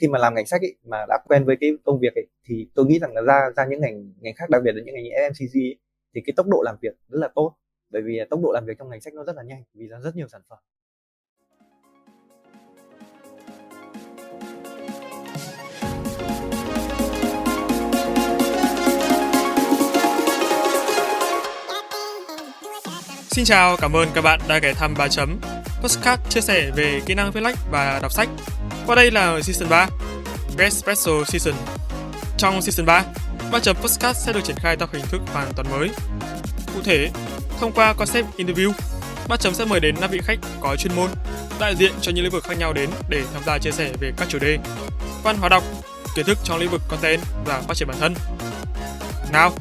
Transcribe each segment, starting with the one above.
khi mà làm ngành sách ấy, mà đã quen với cái công việc ấy, thì tôi nghĩ rằng là ra ra những ngành ngành khác đặc biệt là những ngành như FMCG ấy, thì cái tốc độ làm việc rất là tốt bởi vì tốc độ làm việc trong ngành sách nó rất là nhanh vì ra rất nhiều sản phẩm Xin chào, cảm ơn các bạn đã ghé thăm 3 chấm Postcard chia sẻ về kỹ năng viết lách và đọc sách. Qua đây là Season 3, Best Special Season. Trong Season 3, ba chấm podcast sẽ được triển khai theo hình thức hoàn toàn mới. Cụ thể, thông qua concept interview, ba chấm sẽ mời đến 5 vị khách có chuyên môn, đại diện cho những lĩnh vực khác nhau đến để tham gia chia sẻ về các chủ đề văn hóa đọc, kiến thức trong lĩnh vực content và phát triển bản thân. Nào,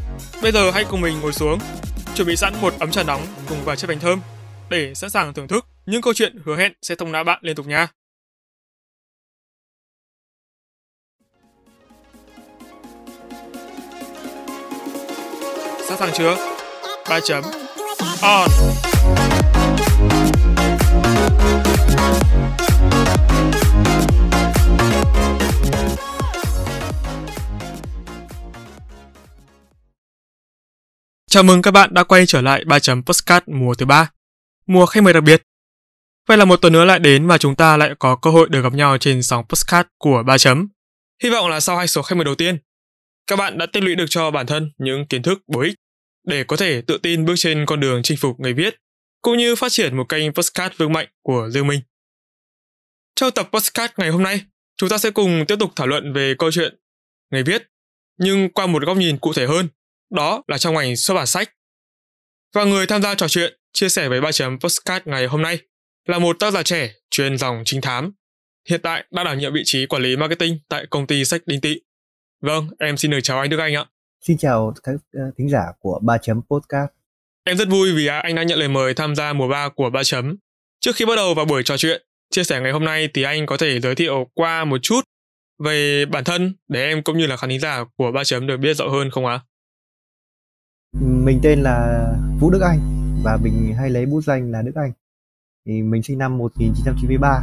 bây giờ hãy cùng mình ngồi xuống chuẩn bị sẵn một ấm trà nóng cùng vài chiếc bánh thơm để sẵn sàng thưởng thức những câu chuyện hứa hẹn sẽ thông não bạn liên tục nha. Sẵn sàng chưa? 3 chấm on. Chào mừng các bạn đã quay trở lại 3 chấm Postcard mùa thứ ba, mùa khách mời đặc biệt. Vậy là một tuần nữa lại đến và chúng ta lại có cơ hội được gặp nhau trên sóng Postcard của 3 chấm. Hy vọng là sau hai số khách mời đầu tiên, các bạn đã tích lũy được cho bản thân những kiến thức bổ ích để có thể tự tin bước trên con đường chinh phục người viết, cũng như phát triển một kênh podcast vững mạnh của riêng mình. Trong tập podcast ngày hôm nay, chúng ta sẽ cùng tiếp tục thảo luận về câu chuyện người viết, nhưng qua một góc nhìn cụ thể hơn đó là trong ngành xuất bản sách. Và người tham gia trò chuyện, chia sẻ với ba chấm podcast ngày hôm nay là một tác giả trẻ chuyên dòng trinh thám, hiện tại đang đảm nhiệm vị trí quản lý marketing tại công ty sách Đinh Tị. Vâng, em xin được chào anh Đức Anh ạ. Xin chào các ờ, thính giả của ba chấm podcast. Em rất vui vì anh đã nhận lời mời tham gia mùa 3 của ba chấm. Trước khi bắt đầu vào buổi trò chuyện, chia sẻ ngày hôm nay thì anh có thể giới thiệu qua một chút về bản thân để em cũng như là khán giả của ba chấm được biết rõ hơn không ạ? À? Mình tên là Vũ Đức Anh và mình hay lấy bút danh là Đức Anh. Thì mình sinh năm 1993.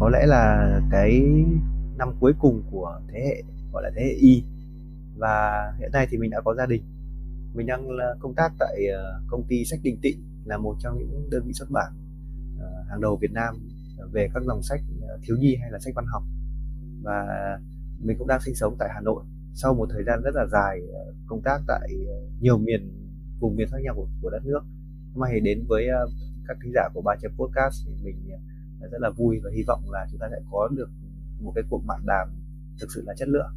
Có lẽ là cái năm cuối cùng của thế hệ gọi là thế hệ Y. Và hiện nay thì mình đã có gia đình. Mình đang ờ, công tác tại ờ, công ty Sách Đình Tịnh là một trong những đơn vị xuất bản ờ, hàng đầu Việt Nam về các dòng sách thiếu nhi hay là sách văn học. Và mình cũng đang sinh sống tại Hà Nội sau một thời gian rất là dài công tác tại nhiều miền vùng miền khác nhau của, của đất nước hôm nay đến với các khán giả của ba chấm podcast thì mình rất là vui và hy vọng là chúng ta sẽ có được một cái cuộc mạng đàm thực sự là chất lượng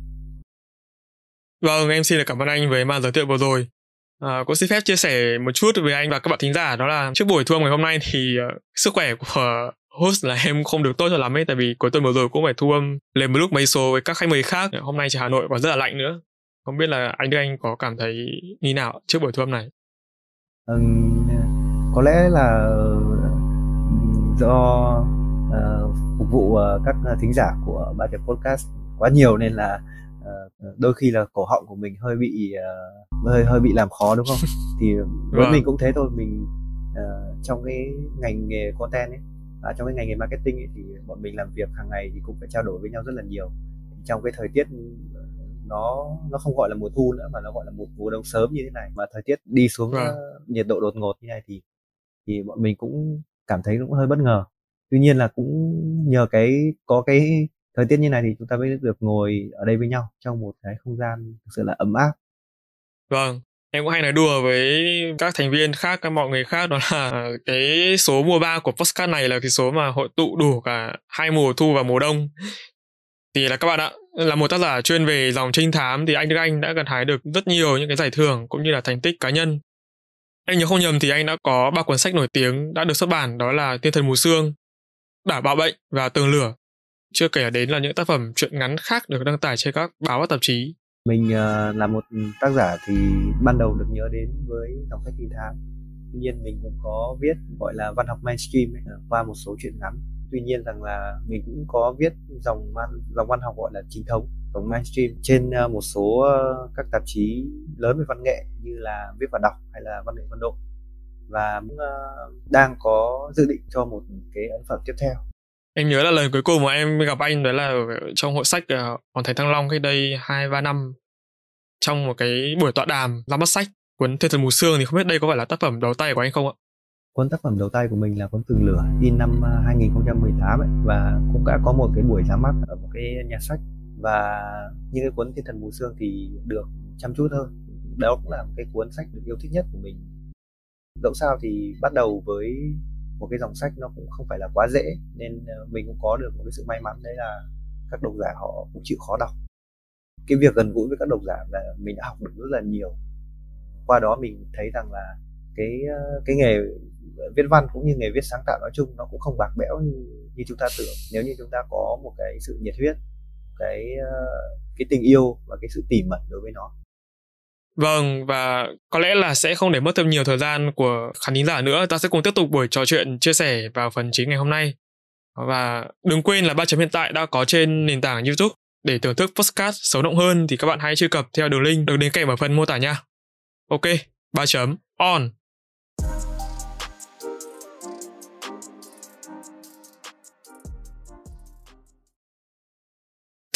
Vâng, em xin được cảm ơn anh với màn giới thiệu vừa rồi. À, cũng xin phép chia sẻ một chút với anh và các bạn thính giả đó là trước buổi thu âm ngày hôm nay thì uh, sức khỏe của host là em không được tốt cho lắm ấy tại vì cuối tuần vừa rồi cũng phải thu âm lên một lúc mấy số với các khách mời khác. Hôm nay trời Hà Nội còn rất là lạnh nữa. Không biết là anh Đức Anh có cảm thấy như nào trước buổi thu âm này ừ, vâng, ờ, có lẽ là ừ, do uh, phục vụ uh, các thính giả của ba cái podcast quá nhiều nên là đôi khi là cổ họng của mình hơi bị uh, hơi hơi bị làm khó đúng không thì với vâng. mình cũng thế thôi mình uh, trong cái ngành nghề content ấy à, trong cái ngành nghề marketing ấy, thì bọn mình làm việc hàng ngày thì cũng phải trao đổi với nhau rất là nhiều trong cái thời tiết nó nó không gọi là mùa thu nữa mà nó gọi là một mùa đông sớm như thế này mà thời tiết đi xuống vâng. nhiệt độ đột ngột như này thì thì bọn mình cũng cảm thấy cũng hơi bất ngờ tuy nhiên là cũng nhờ cái có cái thời tiết như này thì chúng ta mới được ngồi ở đây với nhau trong một cái không gian thực sự là ấm áp. Vâng em cũng hay nói đùa với các thành viên khác các mọi người khác đó là cái số mùa 3 của postcard này là cái số mà hội tụ đủ cả hai mùa thu và mùa đông. Thì là các bạn ạ là một tác giả chuyên về dòng trinh thám thì anh Đức Anh đã gặt hái được rất nhiều những cái giải thưởng cũng như là thành tích cá nhân. Anh nhớ không nhầm thì anh đã có ba cuốn sách nổi tiếng đã được xuất bản đó là Thiên thần mù xương, Đả bạo bệnh và Tường lửa. Chưa kể đến là những tác phẩm truyện ngắn khác được đăng tải trên các báo và tạp chí. Mình uh, là một tác giả thì ban đầu được nhớ đến với đọc sách kỳ tháng. tuy nhiên mình cũng có viết gọi là văn học mainstream ấy, ờ, qua một số truyện ngắn. Tuy nhiên rằng là mình cũng có viết dòng văn dòng văn học gọi là chính thống dòng mainstream trên ờ, một số các tạp chí lớn về văn nghệ như là viết và đọc hay là văn nghệ văn độ và cũng đang có dự định cho một cái ấn phẩm tiếp theo em nhớ là lần cuối cùng mà em gặp anh đấy là ở trong hội sách ờ, Hoàng Thành Thăng Long cách đây hai ba năm trong một cái buổi tọa đàm ra mắt sách cuốn Thiên thần mù sương thì không biết đây có phải là tác phẩm đầu tay của anh không ạ? Cuốn tác phẩm đầu tay của mình là cuốn Tường lửa in năm ờ, 2018 ấy, và cũng đã có một cái buổi ra mắt ở một cái nhà sách và những cái cuốn Thiên thần mù sương thì được chăm chút hơn. Đó cũng là cái cuốn sách được yêu thích nhất của mình. Dẫu sao thì bắt đầu với một cái dòng sách nó cũng không phải là quá dễ nên ờ, mình cũng có được một cái sự may mắn đấy là các độc giả họ cũng chịu khó đọc. Cái việc gần gũi với các độc giả là mình đã học được rất là nhiều. Qua đó mình thấy rằng là cái ờ, cái nghề viết văn cũng như nghề viết sáng tạo nói chung nó cũng không bạc bẽo như, như chúng ta tưởng. Nếu như chúng ta có một cái sự nhiệt huyết cái ờ, cái tình yêu và cái sự tỉ mẩn đối với nó Vâng, và có lẽ là sẽ không để mất thêm nhiều thời gian của khán thính giả nữa. Ta sẽ cùng tiếp tục buổi trò chuyện chia sẻ vào phần chính ngày hôm nay. Và đừng quên là ba chấm hiện tại đã có trên nền tảng YouTube. Để thưởng thức podcast sâu động hơn thì các bạn hãy truy cập theo đường link được đính kèm ở phần mô tả nha. Ok, ba chấm on.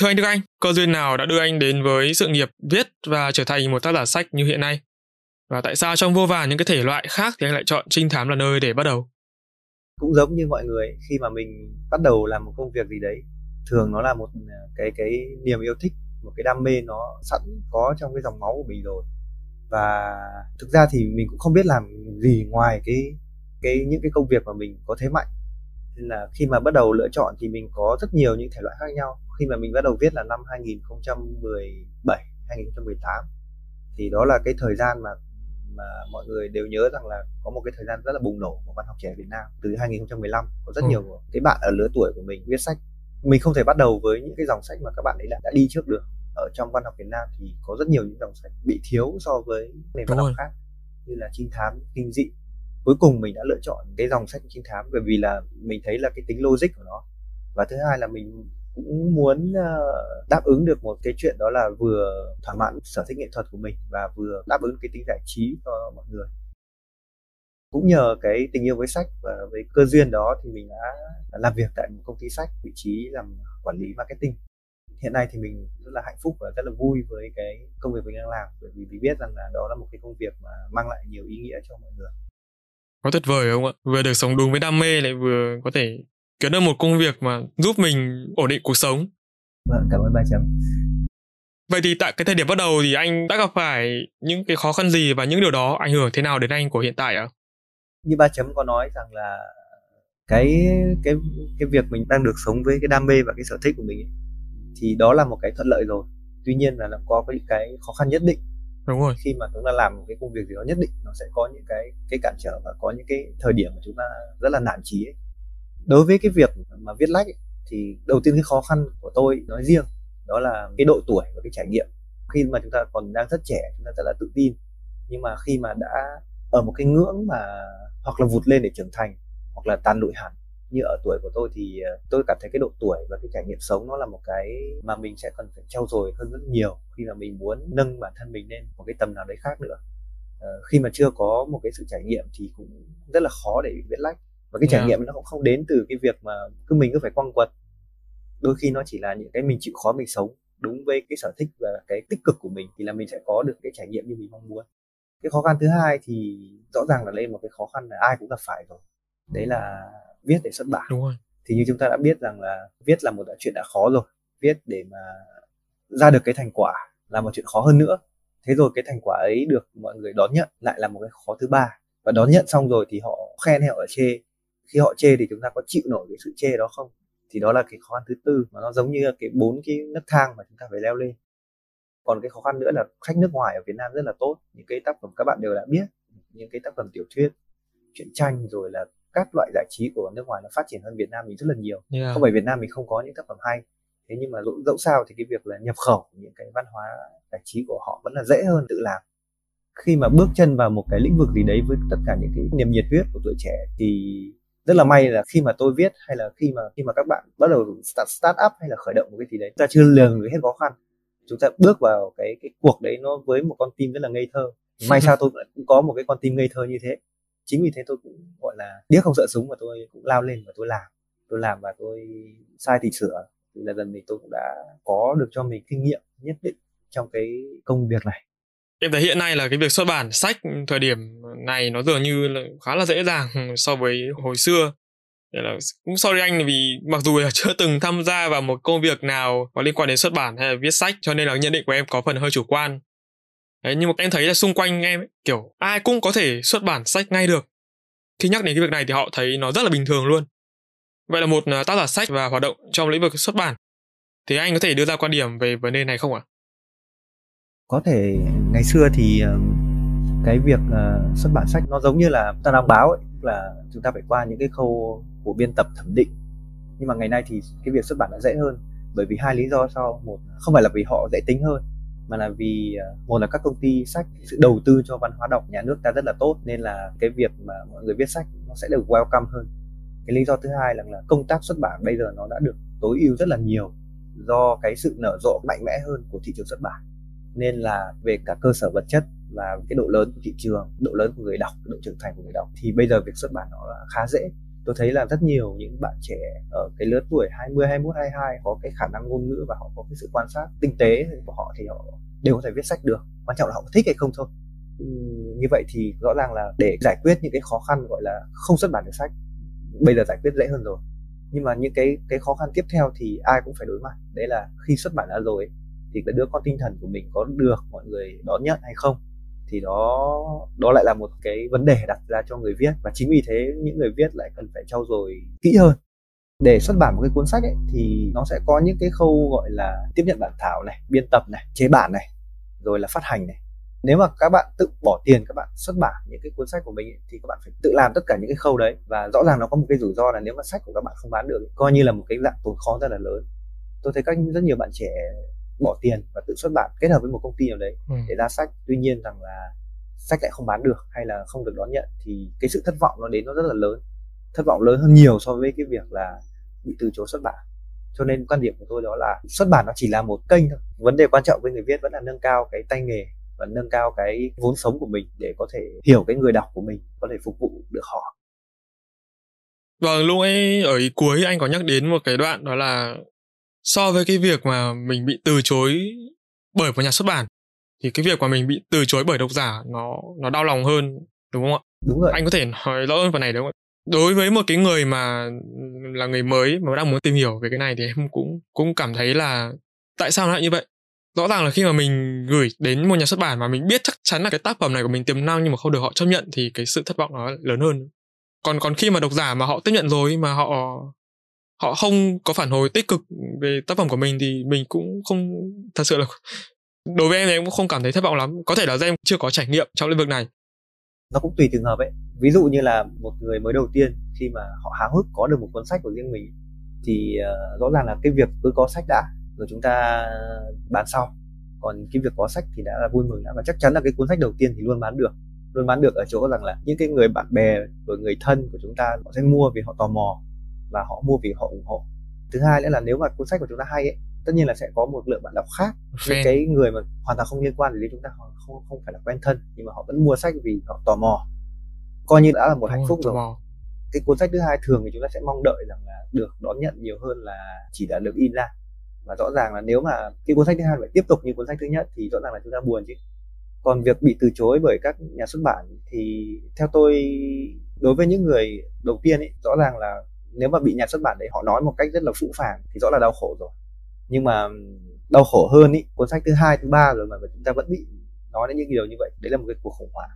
Thưa anh Đức Anh, cơ duyên nào đã đưa anh đến với sự nghiệp viết và trở thành một tác giả sách như hiện nay? Và tại sao trong vô vàn những cái thể loại khác thì anh lại chọn trinh thám là nơi để bắt đầu? Cũng giống như mọi người, khi mà mình bắt đầu làm một công việc gì đấy, thường nó là một ờ, cái cái niềm yêu thích, một cái đam mê nó sẵn có trong cái dòng máu của mình rồi. Và thực ra thì mình cũng không biết làm gì ngoài cái cái những cái công việc mà mình có thế mạnh. Nên là khi mà bắt đầu lựa chọn thì mình có rất nhiều những thể loại khác nhau. Khi mà mình bắt đầu viết là năm 2017 2018 thì đó là cái thời gian mà mà mọi người đều nhớ rằng là có một cái thời gian rất là bùng nổ của văn học trẻ Việt Nam từ 2015 có rất ừ. nhiều cái bạn ở lứa tuổi của mình viết sách. Mình không thể bắt đầu với những cái dòng sách mà các bạn ấy đã, đã đi trước được. Ở trong văn học Việt Nam thì có rất nhiều những dòng sách bị thiếu so với nền văn học khác như là trinh thám kinh dị cuối cùng mình đã lựa chọn cái dòng sách trinh thám bởi vì là mình thấy là cái tính logic của nó. Và thứ hai là mình cũng muốn ờ, đáp ứng được một cái chuyện đó là vừa thỏa mãn sở thích nghệ thuật của mình và vừa đáp ứng cái tính giải trí cho mọi người. Cũng nhờ cái tình yêu với sách và với cơ duyên đó thì mình đã làm việc tại một công ty sách, vị trí làm quản lý marketing. Hiện nay thì mình rất là hạnh phúc và rất là vui với cái công việc mình đang làm bởi vì mình biết rằng là đó là một cái công việc mà mang lại nhiều ý nghĩa cho mọi người có tuyệt vời không ạ? Vừa được sống đúng với đam mê lại vừa có thể kiếm được một công việc mà giúp mình ổn định cuộc sống. Vâng cảm ơn ba chấm vậy thì tại cái thời điểm bắt đầu thì anh đã gặp phải những cái khó khăn gì và những điều đó ảnh hưởng thế nào đến anh của hiện tại ạ? À? như ba chấm có nói rằng là cái cái cái việc mình đang được sống với cái đam mê và cái sở thích của mình ấy, thì đó là một cái thuận lợi rồi. Tuy nhiên là nó có những cái khó khăn nhất định đúng rồi. Khi mà chúng ta làm một cái công việc gì đó nhất định nó sẽ có những cái cái cản trở và có những cái thời điểm mà chúng ta rất là nản chí ấy. Đối với cái việc mà viết lách ấy, thì đầu tiên cái khó khăn của tôi nói riêng đó là cái độ tuổi và cái trải nghiệm. Khi mà chúng ta còn đang rất trẻ chúng ta rất là tự tin. Nhưng mà khi mà đã ở một cái ngưỡng mà hoặc là vụt lên để trưởng thành hoặc là tàn lụi hẳn như ở tuổi của tôi thì ờ, tôi cảm thấy cái độ tuổi và cái trải nghiệm sống nó là một cái mà mình sẽ cần phải trau dồi hơn rất nhiều khi mà mình muốn nâng bản thân mình lên một cái tầm nào đấy khác nữa. Uh, khi mà chưa có một cái sự trải nghiệm thì cũng rất là khó để viết lách và cái trải yeah. nghiệm nó cũng không đến từ cái việc mà cứ mình cứ phải quăng quật. Đôi khi nó chỉ là những cái mình chịu khó mình sống đúng với cái sở thích và cái tích cực của mình thì là mình sẽ có được cái trải nghiệm như mình mong muốn. Cái khó khăn thứ hai thì rõ ràng là đây một cái khó khăn là ai cũng gặp phải rồi đấy là viết để xuất bản. Đúng rồi. Thì như chúng ta đã biết rằng là viết là một chuyện đã khó rồi. Viết để mà ra được cái thành quả là một chuyện khó hơn nữa. Thế rồi cái thành quả ấy được mọi người đón nhận lại là một cái khó thứ ba. Và đón nhận xong rồi thì họ khen hay họ chê. Khi họ chê thì chúng ta có chịu nổi cái sự chê đó không? Thì đó là cái khó khăn thứ tư mà nó giống như cái bốn cái nấc thang mà chúng ta phải leo lên. Còn cái khó khăn nữa là khách nước ngoài ở Việt Nam rất là tốt. Những cái tác phẩm các bạn đều đã biết. Những cái tác phẩm tiểu thuyết truyện tranh rồi là các loại giải trí của nước ngoài nó phát triển hơn Việt Nam mình rất là nhiều. Yeah. không phải Việt Nam mình không có những tác phẩm hay thế nhưng mà dẫu, dẫu sao thì cái việc là nhập khẩu những cái văn hóa giải trí của họ vẫn là dễ hơn tự làm. Khi mà bước chân vào một cái lĩnh vực gì đấy với tất cả những cái niềm nhiệt huyết của tuổi trẻ thì rất là may là khi mà tôi viết hay là khi mà khi mà các bạn bắt đầu start, start up hay là khởi động một cái gì đấy ta chưa lường được hết khó khăn. Chúng ta bước vào cái cái cuộc đấy nó với một con tim rất là ngây thơ. May sao tôi cũng có một cái con tim ngây thơ như thế chính vì thế tôi cũng, gọi là, điếc không sợ súng và tôi cũng lao lên và tôi làm. Tôi làm và tôi sai thì sửa. Thì dần dần thì tôi cũng đã có được cho mình kinh nghiệm nhất định trong cái công việc này. Em thấy hiện nay là cái việc xuất bản sách thời điểm này nó dường như là khá là dễ dàng so với hồi xưa. Thế là cũng sorry anh vì mặc dù là chưa từng tham gia vào một công việc nào có liên quan đến xuất bản hay là viết sách, cho nên là nhận định của em có phần hơi chủ quan. Đấy, nhưng mà em thấy là xung quanh em ấy, kiểu ai cũng có thể xuất bản sách ngay được. Khi nhắc đến cái việc này thì họ thấy nó rất là bình thường luôn. Vậy là một à, tác giả sách và hoạt động trong lĩnh vực xuất bản. Thì anh có thể đưa ra quan điểm về vấn đề này không ạ? Có thể ngày xưa thì ờ, cái việc ờ, xuất bản sách nó giống như là ta đăng báo ấy, là chúng ta phải qua những cái khâu của biên tập thẩm định. Nhưng mà ngày nay thì cái việc xuất bản đã dễ hơn bởi vì hai lý do sau. Một không phải là vì họ dễ tính hơn mà là vì à, một là các công ty sách sự đầu tư cho văn hóa đọc nhà nước ta rất là tốt nên là cái việc mà mọi người viết sách nó sẽ được welcome hơn. Cái lý do thứ hai là, là công tác xuất bản bây giờ nó đã được tối ưu rất là nhiều do cái sự nở rộ mạnh mẽ hơn của thị trường xuất bản. Nên là về cả cơ sở vật chất và cái độ lớn của thị trường độ lớn của người đọc độ trưởng thành của người đọc thì bây giờ việc xuất bản nó là khá dễ tôi thấy là rất nhiều những bạn trẻ ở cái lứa tuổi 20, 21, 22 có cái khả năng ngôn ngữ và họ có cái sự quan sát tinh tế của họ thì họ đều có thể viết sách được. Quan trọng là họ thích hay không thôi. Như vậy thì rõ ràng là để giải quyết những cái khó khăn gọi là không xuất bản được sách bây giờ giải quyết dễ hơn rồi. Nhưng mà những cái cái khó khăn tiếp theo thì ai cũng phải đối mặt. Đấy là khi xuất bản ra rồi thì cái đứa con tinh thần của mình có được mọi người đón nhận hay không? Thì đó đó lại là một cái vấn đề đặt ra cho người viết. Và chính vì thế những người viết lại cần phải trau dồi kỹ hơn. Để xuất bản một cái cuốn sách ấy thì nó sẽ có những cái khâu gọi là tiếp nhận bản thảo này biên tập này chế bản này rồi là phát hành này. Nếu mà các bạn tự bỏ tiền các bạn xuất bản những cái cuốn sách của mình ấy, thì các bạn phải tự làm tất cả những cái khâu đấy. Và rõ ràng nó có một cái rủi ro là nếu mà sách của các bạn không bán được coi như là một cái dạng tốn khó rất là lớn. Tôi thấy các rất nhiều bạn trẻ bỏ tiền và tự xuất bản kết hợp với một công ty nào đấy ừ. để ra sách. Tuy nhiên rằng là sách lại không bán được hay là không được đón nhận thì cái sự thất vọng nó đến nó rất là lớn. Thất vọng lớn hơn nhiều so với cái việc là bị từ chối xuất bản. Cho nên quan điểm của tôi đó là xuất bản nó chỉ là một kênh thôi. Vấn đề quan trọng với người viết vẫn là nâng cao cái tay nghề và nâng cao cái vốn sống của mình để có thể hiểu cái người đọc của mình có thể phục vụ được họ. Vâng, lúc ấy ở ý cuối anh có nhắc đến một cái đoạn đó là so với cái việc mà mình bị từ chối bởi một nhà xuất bản thì cái việc mà mình bị từ chối bởi độc giả nó nó đau lòng hơn đúng không ạ? Đúng rồi. Anh có thể nói rõ hơn phần này đúng không ạ? Đối với một cái người mà là người mới mà đang muốn tìm hiểu về cái này thì em cũng cũng cảm thấy là tại sao nó lại như vậy? Rõ ràng là khi mà mình gửi đến một nhà xuất bản mà mình biết chắc chắn là cái tác phẩm này của mình tiềm năng nhưng mà không được họ chấp nhận thì cái sự thất vọng nó lớn hơn. Còn còn khi mà độc giả mà họ tiếp nhận rồi mà họ họ không có phản hồi tích cực về tác phẩm của mình thì mình cũng không thật sự là đối với em thì em cũng không cảm thấy thất vọng lắm. Có thể là do em chưa có trải nghiệm trong lĩnh vực này. Nó cũng tùy trường hợp ấy. Ví dụ như là một người mới đầu tiên khi mà họ háo hức có được một cuốn sách của riêng mình thì uh, rõ ràng là cái việc cứ có sách đã rồi chúng ta bán sau. Còn cái việc có sách thì đã là vui mừng đã và chắc chắn là cái cuốn sách đầu tiên thì luôn bán được. Luôn bán được ở chỗ rằng là những cái người bạn bè rồi người thân của chúng ta họ sẽ mua vì họ tò mò và họ mua vì họ ủng hộ. Thứ hai nữa là nếu mà cuốn sách của chúng ta hay ấy tất nhiên là sẽ có một lượng bạn đọc khác. Những cái người mà hoàn toàn không liên quan đến chúng ta họ không không phải là quen thân nhưng mà họ vẫn mua sách vì họ tò mò. Coi như đã là một hạnh phúc rồi cái cuốn sách thứ hai thường thì chúng ta sẽ mong đợi rằng là được đón nhận nhiều hơn là chỉ là được in ra. Và rõ ràng là nếu mà cái cuốn sách thứ hai phải tiếp tục như cuốn sách thứ nhất thì rõ ràng là chúng ta buồn chứ. Còn việc bị từ chối bởi các nhà xuất bản thì theo tôi đối với những người đầu tiên ấy rõ ràng là nếu mà bị nhà xuất bản đấy, họ nói một cách rất là phũ phàng thì rõ là đau khổ rồi. Nhưng mà đau khổ hơn ý, cuốn sách thứ hai, thứ ba rồi mà chúng ta vẫn bị nói đến những điều như vậy, đấy là một cái cuộc khủng hoảng.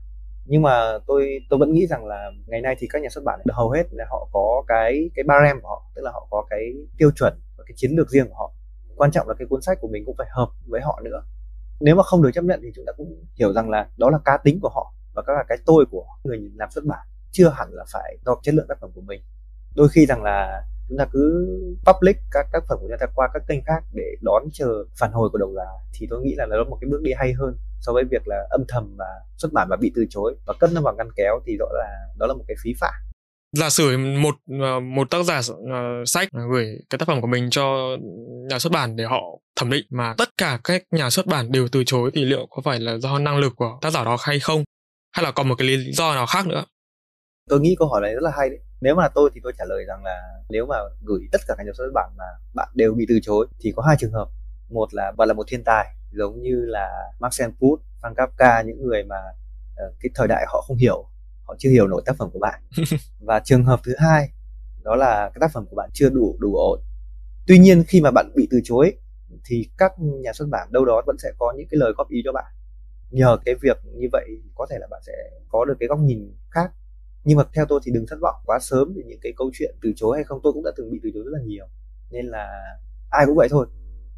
Nhưng mà tôi tôi vẫn nghĩ rằng là ngày nay thì các nhà xuất bản hầu hết là họ có cái cái barem của họ, tức là họ có cái tiêu chuẩn và cái chiến lược riêng của họ. Quan trọng là cái cuốn sách của mình cũng phải hợp với họ nữa. Nếu mà không được chấp nhận thì chúng ta cũng hiểu rằng là đó là cá tính của họ và các là cái tôi của người làm xuất bản chưa hẳn là phải do chất lượng tác phẩm của mình đôi khi rằng là chúng ta cứ public các tác phẩm của chúng ta qua các kênh khác để đón chờ phản hồi của độc giả thì tôi nghĩ là nó là một cái bước đi hay hơn so với việc là âm thầm và xuất bản và bị từ chối và cất nó vào ngăn kéo thì rõ là đó là một cái phí phạm. Giả sử một ờ, một tác giả uh, sách gửi cái tác phẩm của mình cho nhà xuất bản để họ thẩm định mà tất cả các nhà xuất bản đều từ chối thì liệu có phải là do năng lực của tác giả đó hay không? Hay là còn một cái lý do nào khác nữa? Tôi nghĩ câu hỏi này rất là hay đấy nếu mà tôi thì tôi trả lời rằng là nếu mà gửi tất cả các nhà xuất bản mà bạn đều bị từ chối thì có hai trường hợp. Một là bạn là một thiên tài giống như là Marcel Proust, Franz Kafka những người mà uh, cái thời đại họ không hiểu họ chưa hiểu nổi tác phẩm của bạn. Và trường hợp thứ hai đó là cái tác phẩm của bạn chưa đủ đủ ổn. Tuy nhiên khi mà bạn bị từ chối thì các nhà xuất bản đâu đó vẫn sẽ có những cái lời góp ý cho bạn. Nhờ cái việc như vậy có thể là bạn sẽ có được cái góc nhìn khác nhưng mà theo tôi thì đừng thất vọng quá sớm về những cái câu chuyện từ chối hay không. Tôi cũng đã từng bị từ chối rất là nhiều. Nên là ai cũng vậy thôi.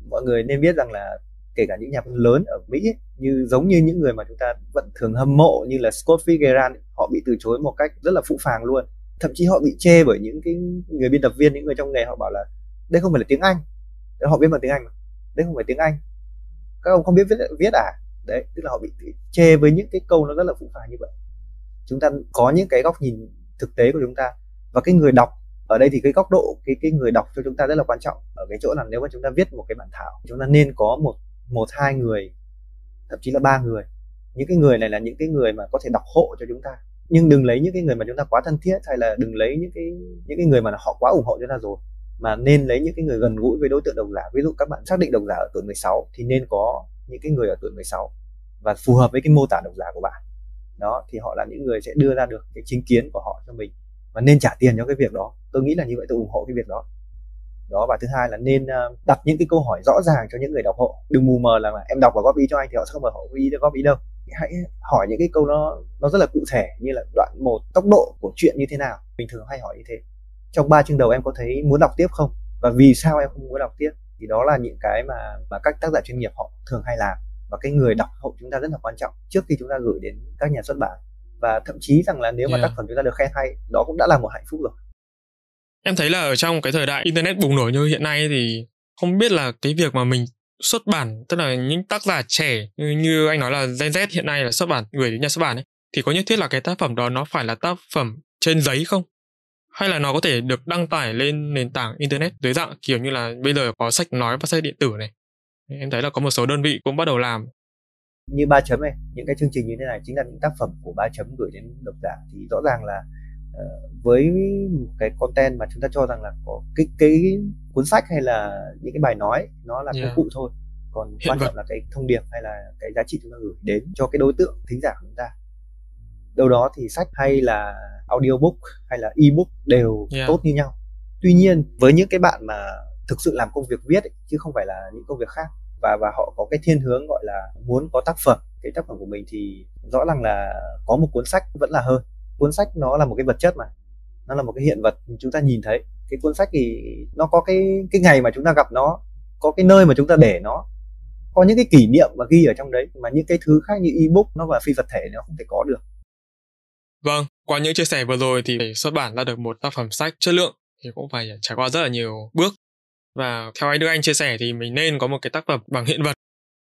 Mọi người nên biết rằng là kể cả những nhà văn lớn ở Mỹ ấy, như giống như những người mà chúng ta vẫn thường hâm mộ như là Scott Fitzgerald họ bị từ chối một cách rất là phũ phàng luôn. Thậm chí họ bị chê bởi những cái người biên tập viên những người trong nghề họ bảo là đây không phải là tiếng Anh. Họ viết bằng tiếng Anh mà. Đây không phải tiếng Anh. Các ông không biết viết viết à? Đấy tức là họ bị chê với những cái câu nó rất là phũ phàng như vậy chúng ta có những cái góc nhìn thực tế của chúng ta. Và cái người đọc, ở đây thì cái góc độ, cái cái người đọc cho chúng ta rất là quan trọng. Ở cái chỗ là nếu mà chúng ta viết một cái bản thảo, chúng ta nên có một một, hai người, thậm chí là ba người. Những cái người này là những cái người mà có thể đọc hộ cho chúng ta. Nhưng đừng lấy những cái người mà chúng ta quá thân thiết hay là đừng lấy những cái những cái người mà họ quá ủng hộ chúng ta rồi. Mà nên lấy những cái người gần gũi với đối tượng độc giả. Ví dụ các bạn xác định độc giả ở tuổi 16 thì nên có những cái người ở tuổi 16 và phù hợp với cái mô tả độc giả của bạn đó, thì họ là những người sẽ đưa ra được cái chính kiến của họ cho mình và nên trả tiền cho cái việc đó. Tôi nghĩ là như vậy, tôi ủng hộ cái việc đó. Đó, và thứ hai là nên ờ, đặt những cái câu hỏi rõ ràng cho những người đọc hộ. Đừng mù mờ là em đọc và góp ý cho anh thì họ sẽ không bao họ góp ý góp ý đâu. Hãy hỏi những cái câu nó nó rất là cụ thể như là đoạn một, tốc độ của chuyện như thế nào. Bình thường hay hỏi như thế. Trong ba chương đầu em có thấy muốn đọc tiếp không? Và vì sao em không muốn đọc tiếp? Thì đó là những cái mà mà các tác giả chuyên nghiệp họ thường hay làm và cái người đọc hộ chúng ta rất là quan trọng trước khi chúng ta gửi đến các nhà xuất bản. Và thậm chí rằng là nếu mà yeah. tác phẩm chúng ta được khen hay đó cũng đã là một hạnh phúc rồi. Em thấy là ở trong cái thời đại internet bùng nổ như hiện nay thì không biết là cái việc mà mình xuất bản tức là những tác giả trẻ như, như anh nói là Gen Z hiện nay là xuất bản gửi đến nhà xuất bản ấy thì có nhất thiết là cái tác phẩm đó nó phải là tác phẩm trên giấy không? Hay là nó có thể được đăng tải lên nền tảng internet dưới dạng kiểu như là bây giờ có sách nói và sách điện tử này em thấy là có một số đơn vị cũng bắt đầu làm. Như ba chấm này những cái chương trình như thế này chính là những tác phẩm của ba chấm gửi đến độc giả. Thì rõ ràng là uh, với một cái content mà chúng ta cho rằng là có cái cái cuốn sách hay là những cái bài nói nó là yeah. công cụ thôi. Còn Hiện quan trọng là cái thông điệp hay là cái giá trị chúng ta gửi đến cho cái đối tượng thính giả của chúng ta. Đâu đó thì sách hay là audiobook hay là ebook đều yeah. tốt như nhau. Tuy nhiên với những cái bạn mà thực sự làm công việc viết ấy, chứ không phải là những công việc khác. Và và họ có cái thiên hướng gọi là muốn có tác phẩm. Cái tác phẩm của mình thì rõ ràng là có một cuốn sách vẫn là hơn. Cuốn sách nó là một cái vật chất mà. Nó là một cái hiện vật chúng ta nhìn thấy. Cái cuốn sách thì nó có cái cái ngày mà chúng ta gặp nó có cái nơi mà chúng ta để nó có những cái kỷ niệm mà ghi ở trong đấy mà những cái thứ khác như ebook nó là phi vật thể nó không thể có được. Vâng qua những chia sẻ vừa rồi thì để xuất bản ra được một tác phẩm sách chất lượng thì cũng phải trải qua rất là nhiều bước và theo anh Đức Anh chia sẻ thì mình nên có một cái tác phẩm bằng hiện vật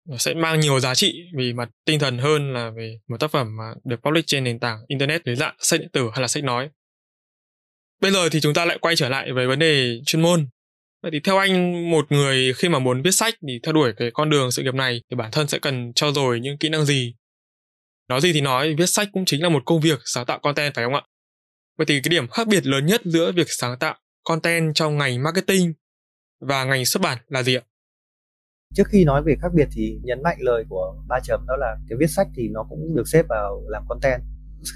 nó sẽ mang nhiều giá trị vì mặt tinh thần hơn là về một tác phẩm mà được publish trên nền tảng internet dưới dạng sách điện tử hay là sách nói. Bây giờ thì chúng ta lại quay trở lại về vấn đề chuyên môn. Vậy thì theo anh một người khi mà muốn viết sách thì theo đuổi cái con đường sự nghiệp này thì bản thân sẽ cần trau dồi những kỹ năng gì? Nói gì thì nói, viết sách cũng chính là một công việc sáng tạo content phải không ạ? Vậy thì cái điểm khác biệt lớn nhất giữa việc sáng tạo content trong ngành marketing và ngành xuất bản là gì ạ? Trước khi nói về khác biệt thì nhấn mạnh lời của ba chấm đó là cái viết sách thì nó cũng được xếp vào làm content.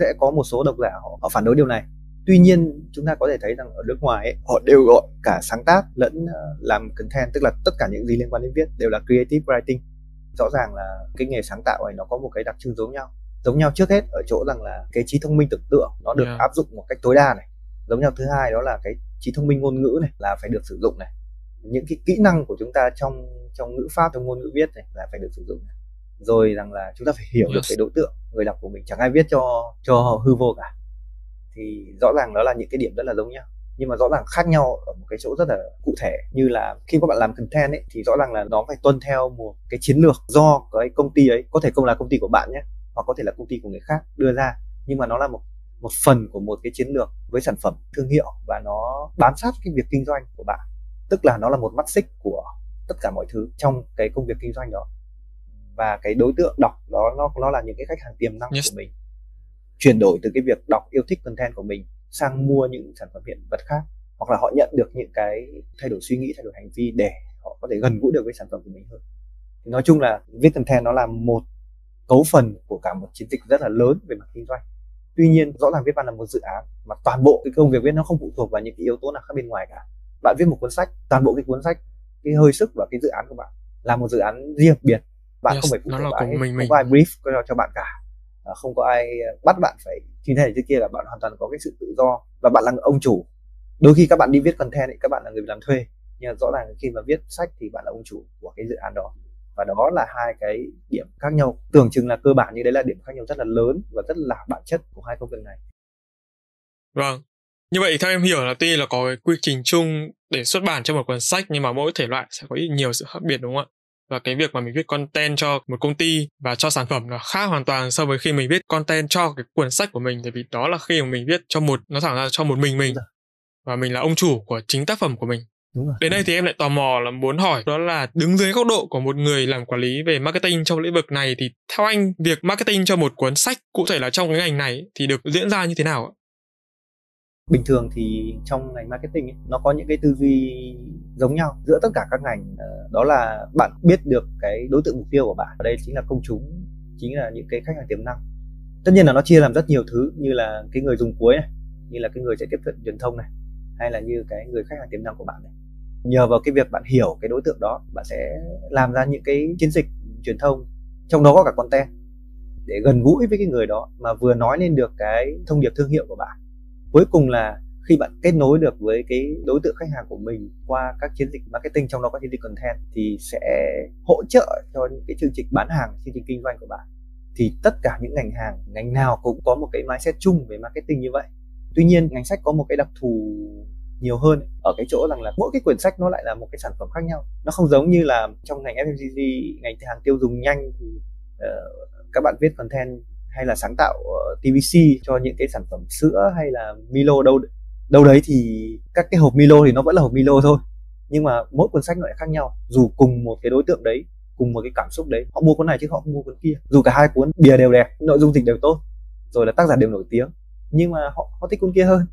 Sẽ có một số độc giả họ, họ phản đối điều này. Tuy nhiên chúng ta có thể thấy rằng ở nước ngoài ấy, họ đều gọi cả sáng tác lẫn ờ, làm content tức là tất cả những gì liên quan đến viết đều là creative writing. Rõ ràng là cái nghề sáng tạo này nó có một cái đặc trưng giống nhau. Giống nhau trước hết ở chỗ rằng là cái trí thông minh tưởng tượng nó được yeah. áp dụng một cách tối đa này. Giống nhau thứ hai đó là cái trí thông minh ngôn ngữ này là phải được sử dụng này những cái kỹ năng của chúng ta trong trong ngữ pháp trong ngôn ngữ viết này là phải được sử dụng. Rồi rằng là chúng ta phải hiểu yes. được cái đối tượng người đọc của mình. Chẳng ai viết cho cho hư vô cả. Thì rõ ràng đó là những cái điểm rất là giống nhau. Nhưng mà rõ ràng khác nhau ở một cái chỗ rất là cụ thể. Như là khi các bạn làm content ấy thì rõ ràng là nó phải tuân theo một cái chiến lược do cái công ty ấy có thể không là công ty của bạn nhé hoặc có thể là công ty của người khác đưa ra. Nhưng mà nó là một một phần của một cái chiến lược với sản phẩm thương hiệu và nó bám sát cái việc kinh doanh của bạn tức là nó là một mắt xích của tất cả mọi thứ trong cái công việc kinh doanh đó. Và cái đối tượng đọc đó nó nó là những cái khách hàng tiềm năng yes. của mình. Chuyển đổi từ cái việc đọc yêu thích content của mình sang mua những sản phẩm hiện vật khác. Hoặc là họ nhận được những cái thay đổi suy nghĩ thay đổi hành vi để họ có thể gần gũi được với sản phẩm của mình hơn. Nói chung là viết content nó là một cấu phần của cả một chiến dịch rất là lớn về mặt kinh doanh. Tuy nhiên rõ ràng viết văn là một dự án mà toàn bộ cái công việc viết nó không phụ thuộc vào những cái yếu tố nào khác bên ngoài cả bạn viết một cuốn sách toàn bộ cái cuốn sách cái hơi sức và cái dự án của bạn là một dự án riêng biệt. Bạn yes, không phải phụ thuộc vào ai mình, không có ai brief cho, cho bạn cả. À, không có ai bắt bạn phải như thế này thế kia là bạn hoàn toàn có cái sự tự do và bạn là ông chủ. Đôi khi các bạn đi viết content thì các bạn là người làm thuê nhưng rõ ràng khi mà viết sách thì bạn là ông chủ của cái dự án đó. Và đó là hai cái điểm khác nhau. Tưởng chừng là cơ bản như đấy là điểm khác nhau rất là lớn và rất là bản chất của hai công việc này. Vâng như vậy theo em hiểu là tuy là có cái quy trình chung để xuất bản cho một cuốn sách nhưng mà mỗi thể loại sẽ có ít nhiều sự khác biệt đúng không ạ và cái việc mà mình viết content cho một công ty và cho sản phẩm là khác hoàn toàn so với khi mình viết content cho cái cuốn sách của mình tại vì đó là khi mà mình viết cho một nó thẳng ra cho một mình mình và mình là ông chủ của chính tác phẩm của mình Đúng rồi. Đến đây thì em lại tò mò là muốn hỏi đó là đứng dưới góc độ của một người làm quản lý về marketing trong lĩnh vực này thì theo anh việc marketing cho một cuốn sách cụ thể là trong cái ngành này thì được diễn ra như thế nào ạ? Bình thường thì trong ngành marketing ấy, nó có những cái tư duy giống nhau giữa tất cả các ngành. Ờ, đó là bạn biết được cái đối tượng mục tiêu của bạn. Ở đây chính là công chúng chính là những cái khách hàng tiềm năng. Tất nhiên là nó chia làm rất nhiều thứ như là cái người dùng cuối này như là cái người sẽ tiếp cận truyền thông này hay là như cái người khách hàng tiềm năng của bạn này. Nhờ vào cái việc bạn hiểu cái đối tượng đó bạn sẽ làm ra những cái chiến dịch truyền thông trong đó có cả content để gần gũi với cái người đó mà vừa nói lên được cái thông điệp thương hiệu của bạn cuối cùng là khi bạn kết nối được với cái đối tượng khách hàng của mình qua các chiến dịch marketing trong đó có chiến dịch content thì sẽ hỗ trợ cho những cái chương trình bán hàng chương trình kinh doanh của bạn. Thì tất cả những ngành hàng ngành nào cũng có một cái mindset chung về marketing như vậy. Tuy nhiên ngành sách có một cái đặc thù nhiều hơn ở cái chỗ rằng là mỗi cái quyển sách nó lại là một cái sản phẩm khác nhau. Nó không giống như là trong ngành FMCG ngành hàng tiêu dùng nhanh thì uh, các bạn viết content hay là sáng tạo ờ, TVC cho những cái sản phẩm sữa hay là Milo đâu đâu đấy thì các cái hộp Milo thì nó vẫn là hộp Milo thôi. Nhưng mà mỗi cuốn sách nó lại khác nhau. Dù cùng một cái đối tượng đấy, cùng một cái cảm xúc đấy, họ mua cuốn này chứ họ không mua cuốn kia. Dù cả hai cuốn bìa đều đẹp, nội dung dịch đều tốt, rồi là tác giả đều nổi tiếng, nhưng mà họ họ thích cuốn kia hơn.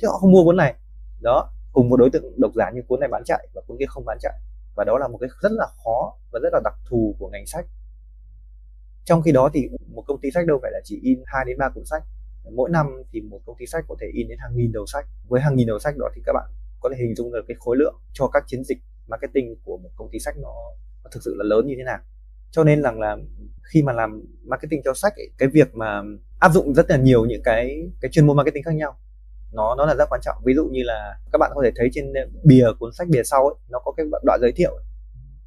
Chứ họ không mua cuốn này. Đó, cùng một đối tượng độc giả như cuốn này bán chạy và cuốn kia không bán chạy. Và đó là một cái rất là khó và rất là đặc thù của ngành sách trong khi đó thì một công ty sách đâu phải là chỉ in 2 đến 3 cuốn sách. Mỗi năm thì một công ty sách có thể in đến hàng nghìn đầu sách. Với hàng nghìn đầu sách đó thì các bạn có thể hình dung được cái khối lượng cho các chiến dịch marketing của một công ty sách nó, nó thực sự là lớn như thế nào. Cho nên rằng là khi mà làm marketing cho sách ấy, cái việc mà áp dụng rất là nhiều những cái cái chuyên môn marketing khác nhau nó nó là rất quan trọng. Ví dụ như là các bạn có thể thấy trên bìa cuốn sách bìa sau ấy, nó có cái đoạn giới thiệu ấy.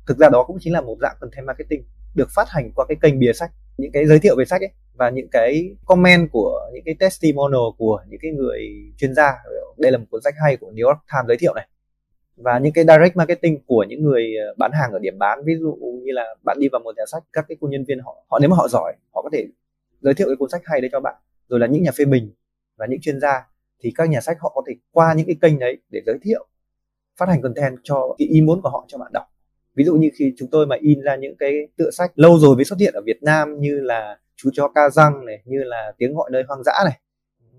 thực ra đó cũng chính là một dạng content marketing được phát hành qua cái kênh bìa sách, những cái giới thiệu về sách ấy, và những cái comment của những cái testimonial của những cái người chuyên gia. Đây là một cuốn sách hay của New York Times giới thiệu này. Và những cái direct marketing của những người ờ, bán hàng ở điểm bán, ví dụ như là bạn đi vào một nhà sách, các cái cô nhân viên họ họ nếu mà họ giỏi, họ có thể giới thiệu cái cuốn sách hay đấy cho bạn. Rồi là những nhà phê bình và những chuyên gia, thì các nhà sách họ có thể qua những cái kênh đấy để giới thiệu, phát hành content cho cái ý muốn của họ, cho bạn đọc ví dụ như khi chúng tôi mà in ra những cái tựa sách lâu rồi mới xuất hiện ở Việt Nam như là chú chó ca răng này, như là tiếng gọi nơi hoang dã này.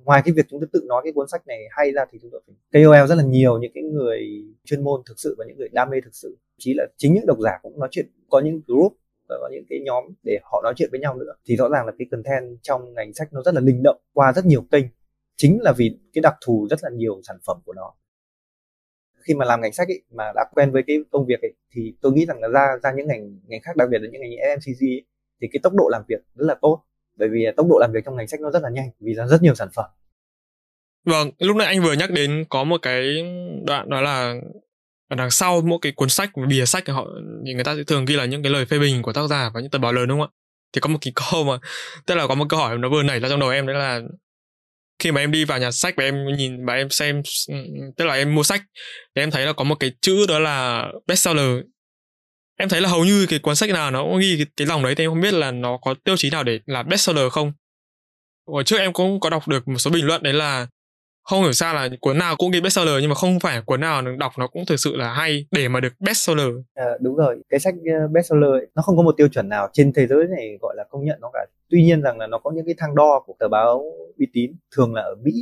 Ngoài cái việc chúng tôi tự nói cái cuốn sách này hay ra thì chúng tôi phải KOL rất là nhiều những cái người chuyên môn thực sự và những người đam mê thực sự. Chí là chính những độc giả cũng nói chuyện, có những group và có những cái nhóm để họ nói chuyện với nhau nữa. Thì rõ ràng là cái content trong ngành sách nó rất là linh động qua rất nhiều kênh. Chính là vì cái đặc thù rất là nhiều sản phẩm của nó khi mà làm ngành sách ấy, mà đã quen với cái công việc ấy, thì tôi nghĩ rằng là ra ra những ngành ngành khác đặc biệt là những ngành như FMCG ấy, thì cái tốc độ làm việc rất là tốt. Bởi vì tốc độ làm việc trong ngành sách nó rất là nhanh vì ra rất nhiều sản phẩm. Vâng lúc nãy anh vừa nhắc đến có một cái đoạn đó là ở đằng sau mỗi cái cuốn sách bìa sách thì họ thì người ta sẽ thường ghi là những cái lời phê bình của tác giả và những tờ báo lớn đúng không ạ? Thì có một cái câu mà tức là có một câu hỏi nó vừa nảy ra trong đầu em đấy là khi mà em đi vào nhà sách và em nhìn và em xem tức là em mua sách thì em thấy là có một cái chữ đó là bestseller. Em thấy là hầu như cái cuốn sách nào nó cũng ghi cái, cái dòng đấy thì em không biết là nó có tiêu chí nào để là bestseller không. Hồi trước em cũng có đọc được một số bình luận đấy là không hiểu sao là cuốn nào cũng ghi bestseller nhưng mà không phải cuốn nào đọc nó cũng thực sự là hay để mà được bestseller. À, đúng rồi cái sách ờ, bestseller ấy, nó không có một tiêu chuẩn nào trên thế giới này gọi là công nhận nó cả. Tuy nhiên rằng là nó có những cái thang đo của tờ báo uy tín thường là ở mỹ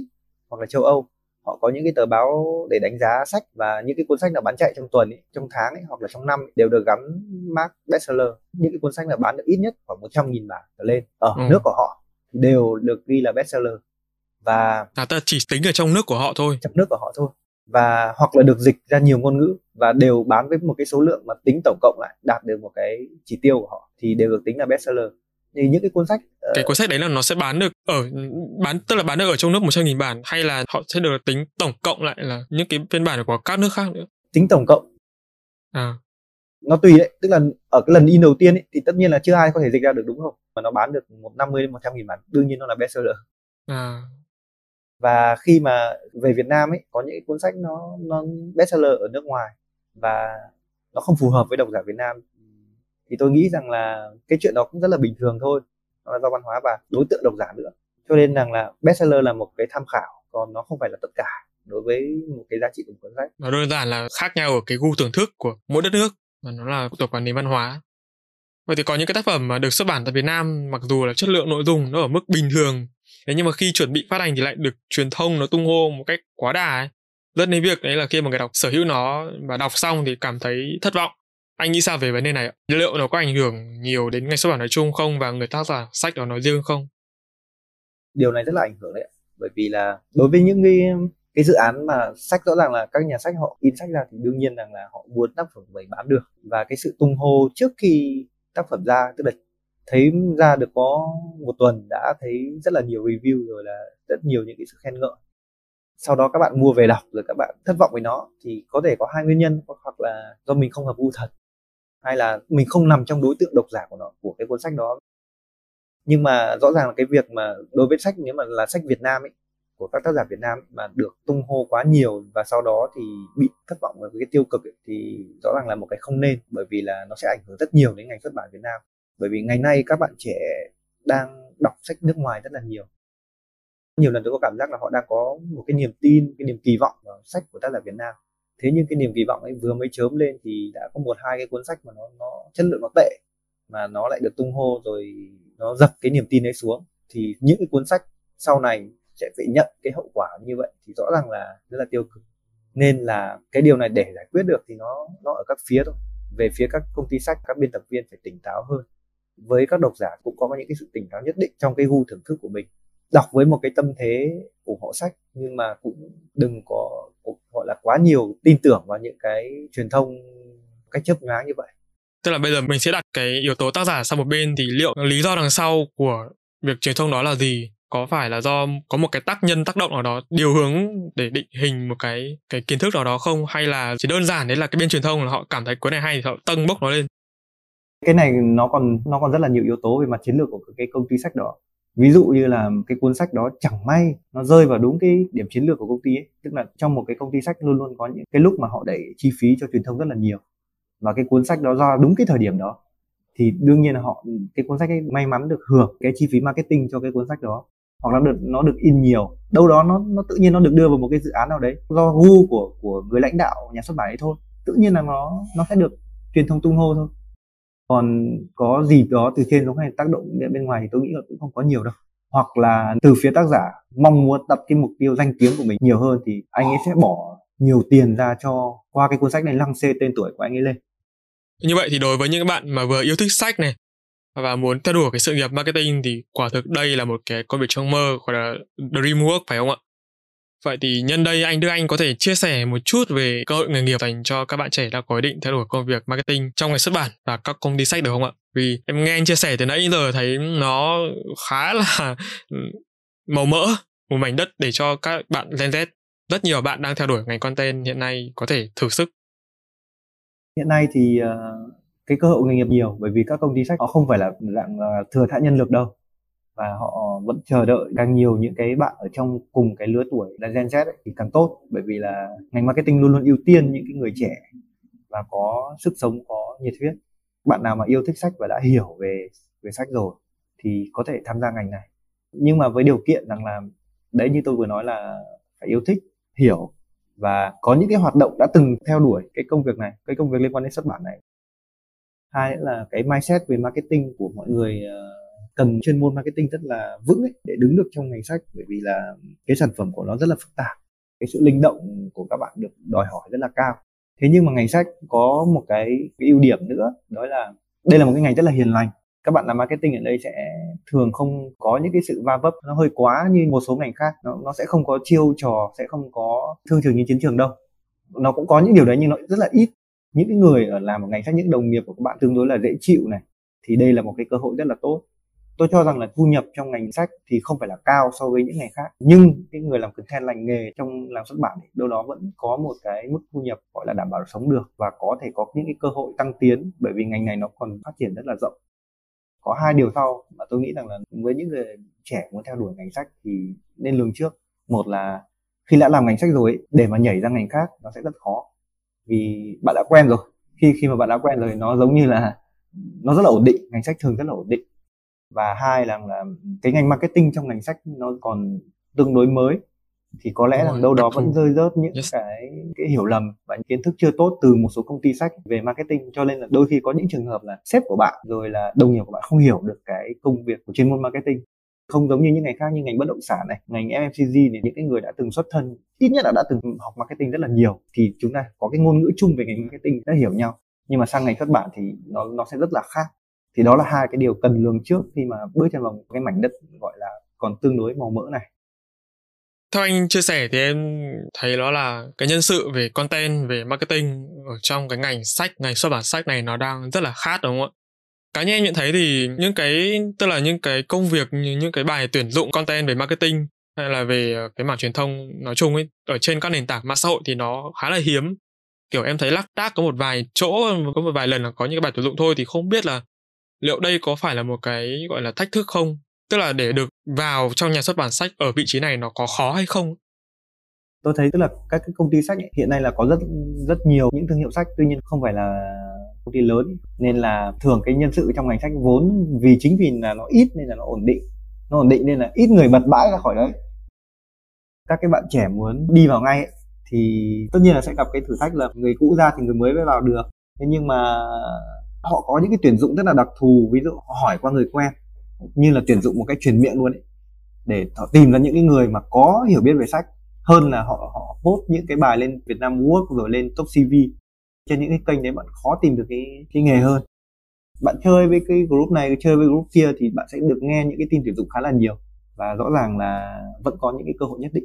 hoặc là châu Âu. Họ có những cái tờ báo để đánh giá sách và những cái cuốn sách nào bán chạy trong tuần ấy, trong tháng ấy, hoặc là trong năm ấy, đều được gắn mark bestseller. Những cái cuốn sách là bán được ít nhất khoảng 100 nghìn bản trở lên ở ừ. nước của họ đều được ghi là bestseller và à, ta chỉ tính ở trong nước của họ thôi. trong nước của họ thôi. Và hoặc là được dịch ra nhiều ngôn ngữ và đều bán với một cái số lượng mà tính tổng cộng lại đạt được một cái chỉ tiêu của họ thì đều được tính là bestseller. Thì những cái cuốn sách uh... cái cuốn sách đấy là nó sẽ bán được ở bán tức là bán được ở trong nước một trăm nghìn bản hay là họ sẽ được tính tổng cộng lại là những cái phiên bản của các nước khác nữa? Tính tổng cộng. À. Nó tùy đấy tức là ở cái lần in đầu tiên ấy, thì tất nhiên là chưa ai có thể dịch ra được đúng không? Mà nó bán được một năm mươi đến một trăm nghìn bản đương nhiên nó là bestseller. À và khi mà về Việt Nam ấy, có những cuốn sách nó nó bestseller ở nước ngoài và nó không phù hợp với độc giả Việt Nam, thì tôi nghĩ rằng là cái chuyện đó cũng rất là bình thường thôi, nó là do văn hóa và đối tượng độc giả nữa. Cho nên rằng là bestseller là một cái tham khảo, còn nó không phải là tất cả đối với một cái giá trị của cuốn sách. Nó đơn giản là khác nhau ở cái gu thưởng thức của mỗi đất nước và nó là thuộc vào nền văn hóa. Vậy thì có những cái tác phẩm mà được xuất bản tại Việt Nam, mặc dù là chất lượng, nội dung nó ở mức bình thường thế nhưng mà khi chuẩn bị phát hành thì lại được truyền thông nó tung hô một cách quá đà ấy. Dẫn đến việc, đấy là khi mà người đọc sở hữu nó và đọc xong thì cảm thấy thất vọng. Anh nghĩ sao về vấn đề này liệu nó có ảnh hưởng nhiều đến ngành xuất bản nói chung không và người tác giả sách đó nói riêng không? Điều này rất là ảnh hưởng đấy bởi vì là đối với những cái cái dự án mà sách rõ ràng là các nhà sách họ in sách ra thì đương nhiên rằng là họ muốn tác phẩm của mình bán được. Và cái sự tung hô trước khi tác phẩm ra, tức là thấy ra được có một tuần đã thấy rất là nhiều review rồi là rất nhiều những cái sự khen ngợi. Sau đó các bạn mua về đọc rồi các bạn thất vọng với nó thì có thể có hai nguyên nhân hoặc là do mình không hợp gu thật hay là mình không nằm trong đối tượng độc giả của nó của cái cuốn sách đó. Nhưng mà rõ ràng là cái việc mà đối với sách nếu mà là sách Việt Nam ấy của các tác giả Việt Nam mà được tung hô quá nhiều và sau đó thì bị thất vọng với cái tiêu cực ấy, thì rõ ràng là một cái không nên bởi vì là nó sẽ ảnh hưởng rất nhiều đến ngành xuất bản Việt Nam bởi vì ngày nay các bạn trẻ đang đọc sách nước ngoài rất là nhiều. Nhiều lần tôi có cảm giác là họ đang có một cái niềm tin, cái niềm kỳ vọng vào sách của tác giả Việt Nam. Thế nhưng cái niềm kỳ vọng ấy vừa mới chớm lên thì đã có một, hai cái cuốn sách mà nó nó chất lượng nó tệ, mà nó lại được tung hô rồi nó dập cái niềm tin ấy xuống. Thì những cái cuốn sách sau này sẽ phải nhận cái hậu quả như vậy thì rõ ràng là rất là tiêu cực. Nên là cái điều này để giải quyết được thì nó nó ở các phía thôi. Về phía các công ty sách, các biên tập viên phải tỉnh táo hơn với các độc giả cũng có những cái sự tỉnh táo nhất định trong cái gu thưởng thức của mình. Đọc với một cái tâm thế ủng hộ sách, nhưng mà cũng đừng có, gọi là, quá nhiều tin tưởng vào những cái truyền thông cách chấp nhoáng như vậy. Tức là bây giờ mình sẽ đặt cái yếu tố tác giả sang một bên thì liệu lý do đằng sau của việc truyền thông đó là gì? Có phải là do có một cái tác nhân, tác động nào đó, điều hướng để định hình một cái cái kiến thức nào đó không? Hay là chỉ đơn giản đấy là cái bên truyền thông là họ cảm thấy cuốn này hay thì họ tâng bốc nó lên? Cái này nó còn nó còn rất là nhiều yếu tố về mặt chiến lược của cái công ty sách đó. Ví dụ như là cái cuốn sách đó chẳng may nó rơi vào đúng cái điểm chiến lược của công ty ấy. Tức là trong một cái công ty sách luôn luôn có những cái lúc mà họ đẩy chi phí cho truyền thông rất là nhiều. Và cái cuốn sách đó ra đúng cái thời điểm đó. Thì đương nhiên là họ, cái cuốn sách ấy may mắn được hưởng cái chi phí marketing cho cái cuốn sách đó. Hoặc là được, nó được in nhiều. Đâu đó nó nó tự nhiên nó được đưa vào một cái dự án nào đấy do gu của của người lãnh đạo nhà xuất bản ấy thôi. Tự nhiên là nó nó sẽ được truyền thông tung hô thôi còn có gì đó từ trên xuống hay tác động bên ngoài thì tôi nghĩ là cũng không có nhiều đâu hoặc là từ phía tác giả mong muốn đặt cái mục tiêu danh tiếng của mình nhiều hơn thì anh ấy sẽ bỏ nhiều tiền ra cho qua cái cuốn sách này, lăng xê tên tuổi của anh ấy lên như vậy thì đối với những bạn mà vừa yêu thích sách này và muốn theo đuổi cái sự nghiệp marketing thì quả thực đây là một cái công việc trong mơ, gọi là dream work, phải không ạ? Vậy thì nhân đây anh Đức Anh có thể chia sẻ một chút về cơ hội nghề nghiệp dành cho các bạn trẻ đang có ý định theo đuổi công việc marketing trong ngành xuất bản và các công ty sách được không ạ? Vì em nghe anh chia sẻ từ nãy giờ thấy nó khá là ừ, màu mỡ, một mảnh đất để cho các bạn Gen Z. Rất nhiều bạn đang theo đuổi ngành content hiện nay có thể thử sức. Hiện nay thì ờ, cái cơ hội nghề nghiệp nhiều bởi vì các công ty sách họ không phải là dạng thừa thãi nhân lực đâu và họ vẫn chờ đợi càng nhiều những cái bạn ở trong cùng cái lứa tuổi là Gen Z ấy, thì càng tốt. Bởi vì là ngành marketing luôn luôn ưu tiên những cái người trẻ và có sức sống có nhiệt huyết. Bạn nào mà yêu thích sách và đã hiểu về về sách rồi thì có thể tham gia ngành này. Nhưng mà với điều kiện rằng là đấy như tôi vừa nói là phải yêu thích hiểu và có những cái hoạt động đã từng theo đuổi cái công việc này cái công việc liên quan đến xuất bản này. Hai nữa là cái mindset về marketing của mọi người uh, cần chuyên môn marketing rất là vững ấy, để đứng được trong ngành sách bởi vì là cái sản phẩm của nó rất là phức tạp. Cái sự linh động của các bạn được đòi hỏi rất là cao. Thế nhưng mà ngành sách có một cái, cái ưu điểm nữa đó là đây là một cái ngành rất là hiền lành. Các bạn làm marketing ở đây sẽ thường không có những cái sự va vấp nó hơi quá như một số ngành khác. Nó nó sẽ không có chiêu trò sẽ không có thương trường như chiến trường đâu. Nó cũng có những điều đấy nhưng nó rất là ít. Những người ở làm một ngành sách những đồng nghiệp của các bạn tương đối là dễ chịu này thì đây là một cái cơ hội rất là tốt tôi cho rằng là thu nhập trong ngành sách thì không phải là cao so với những ngành khác nhưng cái người làm content lành nghề trong làm xuất bản thì đâu đó vẫn có một cái mức thu nhập gọi là đảm bảo sống được và có thể có những cái cơ hội tăng tiến bởi vì ngành này nó còn phát triển rất là rộng. Có hai điều sau mà tôi nghĩ rằng là với những người trẻ muốn theo đuổi ngành sách thì nên lường trước. Một là khi đã làm ngành sách rồi ấy, để mà nhảy ra ngành khác nó sẽ rất khó vì bạn đã quen rồi. Khi khi mà bạn đã quen rồi nó giống như là nó rất là ổn định ngành sách thường rất là ổn định và hai là, là cái ngành marketing trong ngành sách nó còn tương đối mới. Thì có lẽ là đâu đó vẫn rơi rớt những yes. cái cái hiểu lầm và những kiến thức chưa tốt từ một số công ty sách về marketing. Cho nên là đôi khi có những trường hợp là sếp của bạn rồi là đồng nghiệp của bạn không hiểu được cái công việc của chuyên môn marketing. Không giống như những ngành khác như ngành bất động sản này ngành FMCG thì những cái người đã từng xuất thân ít nhất là đã từng học marketing rất là nhiều. Thì chúng ta có cái ngôn ngữ chung về ngành marketing đã hiểu nhau. Nhưng mà sang ngành xuất bản thì nó nó sẽ rất là khác thì đó là hai cái điều cần lường trước khi mà bước chân vào cái mảnh đất gọi là còn tương đối màu mỡ này. Theo anh chia sẻ thì em thấy đó là cái nhân sự về content, về marketing ở trong cái ngành sách, ngành xuất bản sách này nó đang rất là khát, đúng không ạ? Cá nhân em nhận thấy thì những cái, tức là những cái công việc, những cái bài tuyển dụng content về marketing hay là về ờ, cái mảng truyền thông nói chung ấy, ở trên các nền tảng mạng xã hội thì nó khá là hiếm. Kiểu em thấy lác đác có một vài chỗ, có một vài lần là có những cái bài tuyển dụng thôi thì không biết là liệu đây có phải là một cái gọi là thách thức không? Tức là để được vào trong nhà xuất bản sách ở vị trí này nó có khó hay không? Tôi thấy tức là các cái công ty sách ấy, hiện nay là có rất rất nhiều những thương hiệu sách tuy nhiên không phải là công ty lớn nên là thường cái nhân sự trong ngành sách vốn vì chính vì là nó ít nên là nó ổn định. Nó ổn định nên là ít người bật bãi ra khỏi đấy. Các cái bạn trẻ muốn đi vào ngay ấy, thì tất nhiên là sẽ gặp cái thử thách là người cũ ra thì người mới mới vào được. Thế nhưng mà họ có những cái tuyển dụng rất là đặc thù, ví dụ họ hỏi qua người quen, như là tuyển dụng một cách truyền miệng luôn ấy, để họ tìm ra những cái người mà có hiểu biết về sách, hơn là họ họ post những cái bài lên Việt Nam Work rồi lên top CV trên những cái kênh đấy bạn khó tìm được cái cái nghề hơn. Bạn chơi với cái group này, chơi với group kia thì bạn sẽ được nghe những cái tin tuyển dụng khá là nhiều và rõ ràng là vẫn có những cái cơ hội nhất định.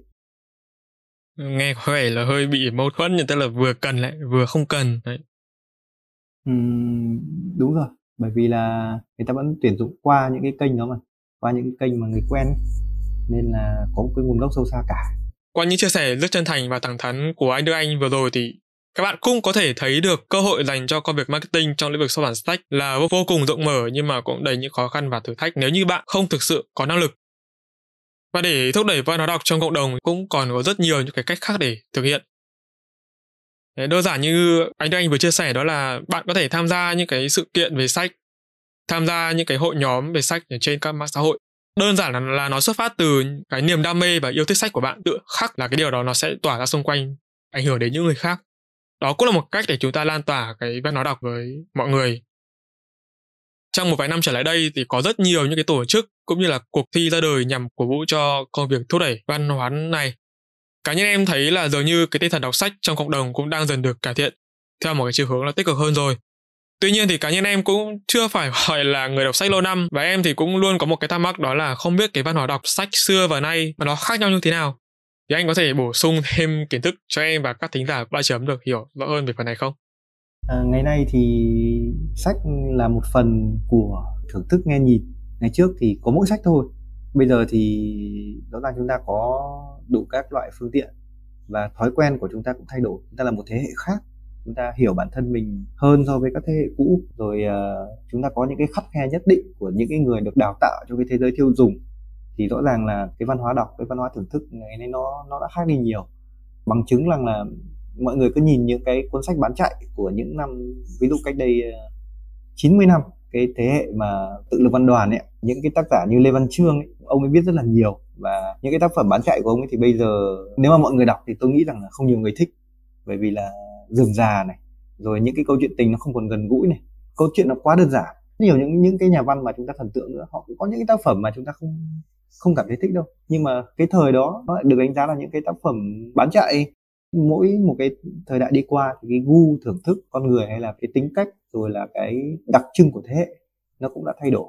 Nghe có vẻ là hơi bị mâu thuẫn, nhưng tức là vừa cần lại, vừa không cần. Đấy. Ừm, đúng rồi, bởi vì là người ta vẫn tuyển dụng qua những cái kênh đó mà, qua những cái kênh mà người quen nên là có một cái nguồn gốc sâu xa cả. Qua những chia sẻ rất chân thành và thẳng thắn của anh Đức Anh vừa rồi thì các bạn cũng có thể thấy được cơ hội dành cho công việc marketing trong lĩnh vực xuất bản sách là vô cùng rộng mở nhưng mà cũng đầy những khó khăn và thử thách nếu như bạn không thực sự có năng lực. Và để thúc đẩy văn hóa đọc trong cộng đồng cũng còn có rất nhiều những cái cách khác để thực hiện. Đấy, đơn giản như anh Đức Anh vừa chia sẻ đó là bạn có thể tham gia những cái sự kiện về sách, tham gia những cái hội nhóm về sách ở trên các mạng xã hội. Đơn giản là, là nó xuất phát từ cái niềm đam mê và yêu thích sách của bạn tự khắc là cái điều đó nó sẽ tỏa ra xung quanh, ảnh hưởng đến những người khác. Đó cũng là một cách để chúng ta lan tỏa cái văn hóa đọc với mọi người. Trong một vài năm trở lại đây thì có rất nhiều những cái tổ chức cũng như là cuộc thi ra đời nhằm cổ vũ cho công việc thúc đẩy văn hóa này cá nhân em thấy là dường như cái tinh thần đọc sách trong cộng đồng cũng đang dần được cải thiện theo một cái chiều hướng là tích cực hơn rồi. Tuy nhiên thì cá nhân em cũng chưa phải gọi là người đọc sách lâu năm và em thì cũng luôn có một cái thắc mắc đó là không biết cái văn hóa đọc sách xưa và nay mà nó khác nhau như thế nào. Thì anh có thể bổ sung thêm kiến thức cho em và các thính giả ba chấm được hiểu rõ hơn về phần này không? À, ngày nay thì sách là một phần của thưởng thức nghe nhìn. Ngày trước thì có mỗi sách thôi bây giờ thì rõ ràng chúng ta có đủ các loại phương tiện và thói quen của chúng ta cũng thay đổi. Chúng ta là một thế hệ khác. Chúng ta hiểu bản thân mình hơn so với các thế hệ cũ. Rồi uh, chúng ta có những cái khắt khe nhất định của những cái người được đào tạo cho cái thế giới tiêu dùng. Thì rõ ràng là cái văn hóa đọc cái văn hóa thưởng thức ngày nay nó nó đã khác đi nhiều. Bằng chứng rằng là mọi người cứ nhìn những cái cuốn sách bán chạy của những năm ví dụ cách đây ờ, 90 năm cái thế hệ mà tự lực văn đoàn ấy những cái tác giả như lê văn trương ấy, ông ấy viết rất là nhiều. Và những cái tác phẩm bán chạy của ông ấy thì bây giờ nếu mà mọi người đọc thì tôi nghĩ rằng là không nhiều người thích. Bởi vì là dườm già này rồi những cái câu chuyện tình nó không còn gần gũi này câu chuyện nó quá đơn giản. Nhiều những những cái nhà văn mà chúng ta thần tượng nữa họ cũng có những cái tác phẩm mà chúng ta không không cảm thấy thích đâu. Nhưng mà cái thời đó nó lại được đánh giá là những cái tác phẩm bán chạy mỗi một cái thời đại đi qua thì cái gu thưởng thức con người hay là cái tính cách rồi là cái đặc trưng của thế hệ nó cũng đã thay đổi.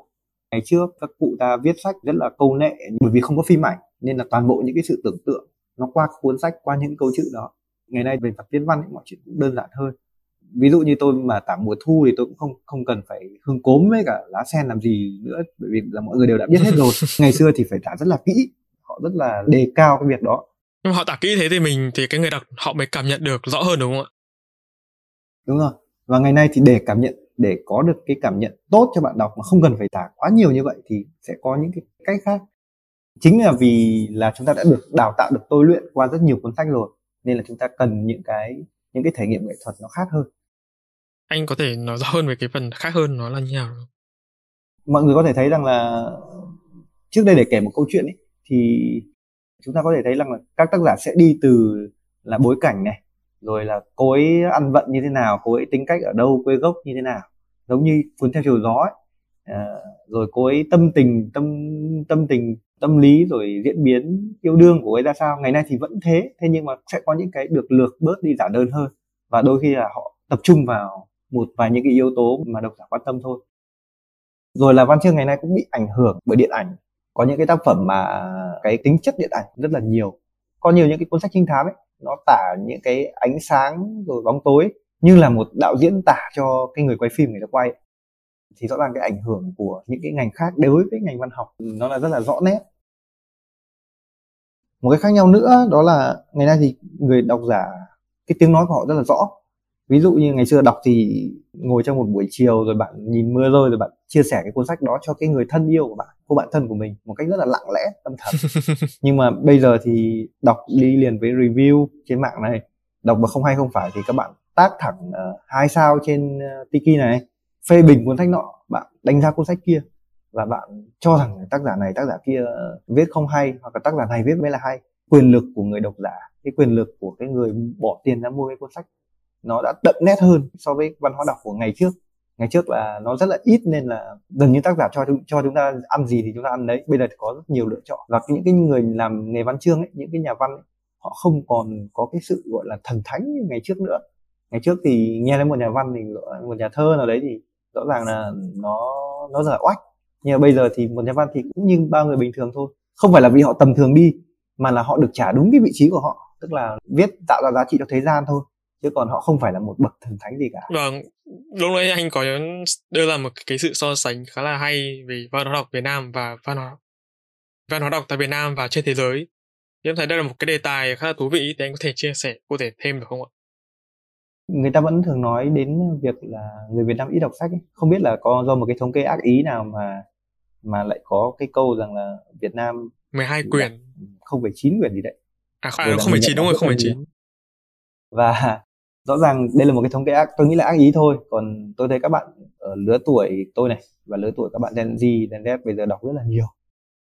Ngày trước các cụ ta viết sách rất là câu nệ bởi vì không có phim ảnh nên là toàn bộ những cái sự tưởng tượng nó qua cuốn sách qua những câu chữ đó. Ngày nay về mặt viết văn mọi chuyện cũng đơn giản hơn. Ví dụ như tôi mà tả mùa thu thì tôi cũng không không cần phải hương cốm với cả lá sen làm gì nữa bởi vì là mọi người đều đã biết hết rồi. Ngày xưa thì phải tả rất là kỹ họ rất là đề cao cái việc đó nhưng mà họ tả kỹ thế thì mình thì cái người đọc họ mới cảm nhận được rõ hơn đúng không ạ? Đúng rồi. Và ngày nay thì để cảm nhận để có được cái cảm nhận tốt cho bạn đọc mà không cần phải tả quá nhiều như vậy thì sẽ có những cái cách khác. Chính là vì là chúng ta đã được đào tạo được tôi luyện qua rất nhiều cuốn sách rồi nên là chúng ta cần những cái những cái thể nghiệm nghệ thuật nó khác hơn. Anh có thể nói rõ hơn về cái phần khác hơn nó là như nào không? mọi người có thể thấy rằng là trước đây để kể một câu chuyện ấy thì chúng ta có thể thấy rằng là các tác giả sẽ đi từ là bối cảnh này rồi là cô ấy ăn vận như thế nào cô ấy tính cách ở đâu quê gốc như thế nào giống như cuốn theo chiều gió ấy. À, rồi cô ấy tâm tình tâm tâm tình tâm lý rồi diễn biến yêu đương của cô ấy ra sao. Ngày nay thì vẫn thế thế nhưng mà sẽ có những cái được lược bớt đi giản đơn hơn. Và đôi khi là họ tập trung vào một vài những cái yếu tố mà độc giả quan tâm thôi. Rồi là văn chương ngày nay cũng bị ảnh hưởng bởi điện ảnh có những cái tác phẩm mà cái tính chất điện ảnh rất là nhiều. Có nhiều những cái cuốn sách trinh thám ấy, nó tả những cái ánh sáng rồi bóng tối như là một đạo diễn tả cho cái người quay phim người ta quay. Thì rõ ràng cái ảnh hưởng của những cái ngành khác đối với ngành văn học ừ, nó là rất là rõ nét. Một cái khác nhau nữa đó là ngày nay thì người độc giả, cái tiếng nói của họ rất là rõ. Ví dụ như ngày xưa đọc thì ngồi trong một buổi chiều rồi bạn nhìn mưa rơi rồi bạn chia sẻ cái cuốn sách đó cho cái người thân yêu của bạn cô bạn thân của mình một cách rất là lặng lẽ âm thầm nhưng mà bây giờ thì đọc đi liền với review trên mạng này đọc mà không hay không phải thì các bạn tác thẳng uh, hai sao trên uh, tiki này phê bình cuốn sách nọ bạn đánh giá cuốn sách kia và bạn cho rằng tác giả này tác giả kia viết không hay hoặc là tác giả này viết mới là hay. Quyền lực của người độc giả cái quyền lực của cái người bỏ tiền ra mua cái cuốn sách nó đã đậm nét hơn so với văn hóa đọc của ngày trước ngày trước là nó rất là ít nên là gần như tác giả cho cho chúng ta ăn gì thì chúng ta ăn đấy. Bây giờ thì có rất nhiều lựa chọn. Và những cái người làm nghề văn chương ấy những cái nhà văn ấy, họ không còn có cái sự gọi là thần thánh như ngày trước nữa. Ngày trước thì nghe đến một nhà văn thì một nhà thơ nào đấy thì rõ ràng là nó nó rất là oách. Nhưng mà bây giờ thì một nhà văn thì cũng như bao người bình thường thôi. Không phải là vì họ tầm thường đi mà là họ được trả đúng cái vị trí của họ. Tức là viết tạo ra giá trị cho thế gian thôi chứ còn họ không phải là một bậc thần thánh gì cả. Vâng lúc nãy anh có đưa ra một cái sự so sánh khá là hay về văn hóa đọc Việt Nam và văn hóa văn hóa đọc tại Việt Nam và trên thế giới. Em thấy đây là một cái đề tài khá là thú vị thì anh có thể chia sẻ cụ thể thêm được không ạ? Người ta vẫn thường nói đến việc là người Việt Nam ít đọc sách ấy. không biết là có do một cái thống kê ác ý nào mà mà lại có cái câu rằng là Việt Nam 12 quyển không phải chín quyển gì đấy. À không phải chín đúng rồi không phải chín. và rõ ràng đây là một cái thống kê ác tôi nghĩ là ác ý thôi. Còn tôi thấy các bạn ở lứa tuổi tôi này và lứa tuổi các bạn Gen Z Gen Z bây giờ đọc rất là nhiều.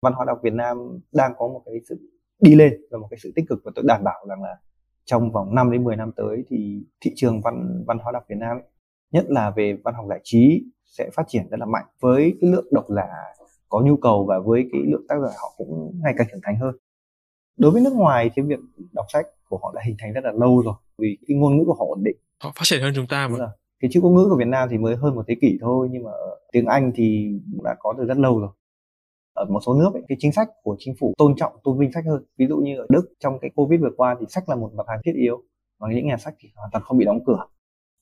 Văn hóa đọc Việt Nam đang có một cái sự đi lên và một cái sự tích cực và tôi đảm bảo rằng là trong vòng 5 đến 10 năm tới thì thị trường văn văn hóa đọc Việt Nam ấy, nhất là về văn học giải trí sẽ phát triển rất là mạnh với cái lượng độc giả có nhu cầu và với cái lượng tác giả họ cũng ngày càng trưởng thành hơn. Đối với nước ngoài thì việc đọc sách của họ đã hình thành rất là lâu rồi vì cái ngôn ngữ của họ ổn định. Họ phát triển hơn chúng ta mà. Cái chữ ngôn ngữ của Việt Nam thì mới hơn một thế kỷ thôi nhưng mà tiếng Anh thì đã có từ rất lâu rồi. Ở một số nước ấy, cái chính sách của chính phủ tôn trọng tôn vinh sách hơn. Ví dụ như ở Đức trong cái Covid vừa qua thì sách là một mặt hàng thiết yếu và những nhà sách thì hoàn toàn không bị đóng cửa.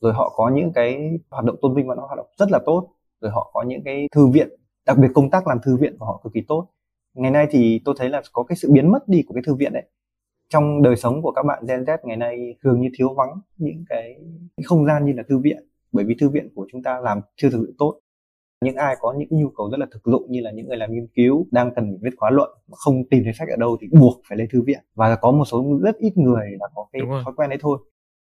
Rồi họ có những cái hoạt động tôn vinh và nó hoạt động rất là tốt. Rồi họ có những cái thư viện đặc biệt công tác làm thư viện của họ cực kỳ tốt. Ngày nay thì tôi thấy là có cái sự biến mất đi của cái thư viện đấy trong đời sống của các bạn Gen Z ngày nay thường như thiếu vắng những cái không gian như là thư viện bởi vì thư viện của chúng ta làm chưa thực sự tốt. Những ai có những nhu cầu rất là thực dụng như là những người làm nghiên cứu đang cần viết khóa luận mà không tìm thấy sách ở đâu thì buộc phải lên thư viện. Và có một số rất ít người đã có cái thói quen đấy thôi.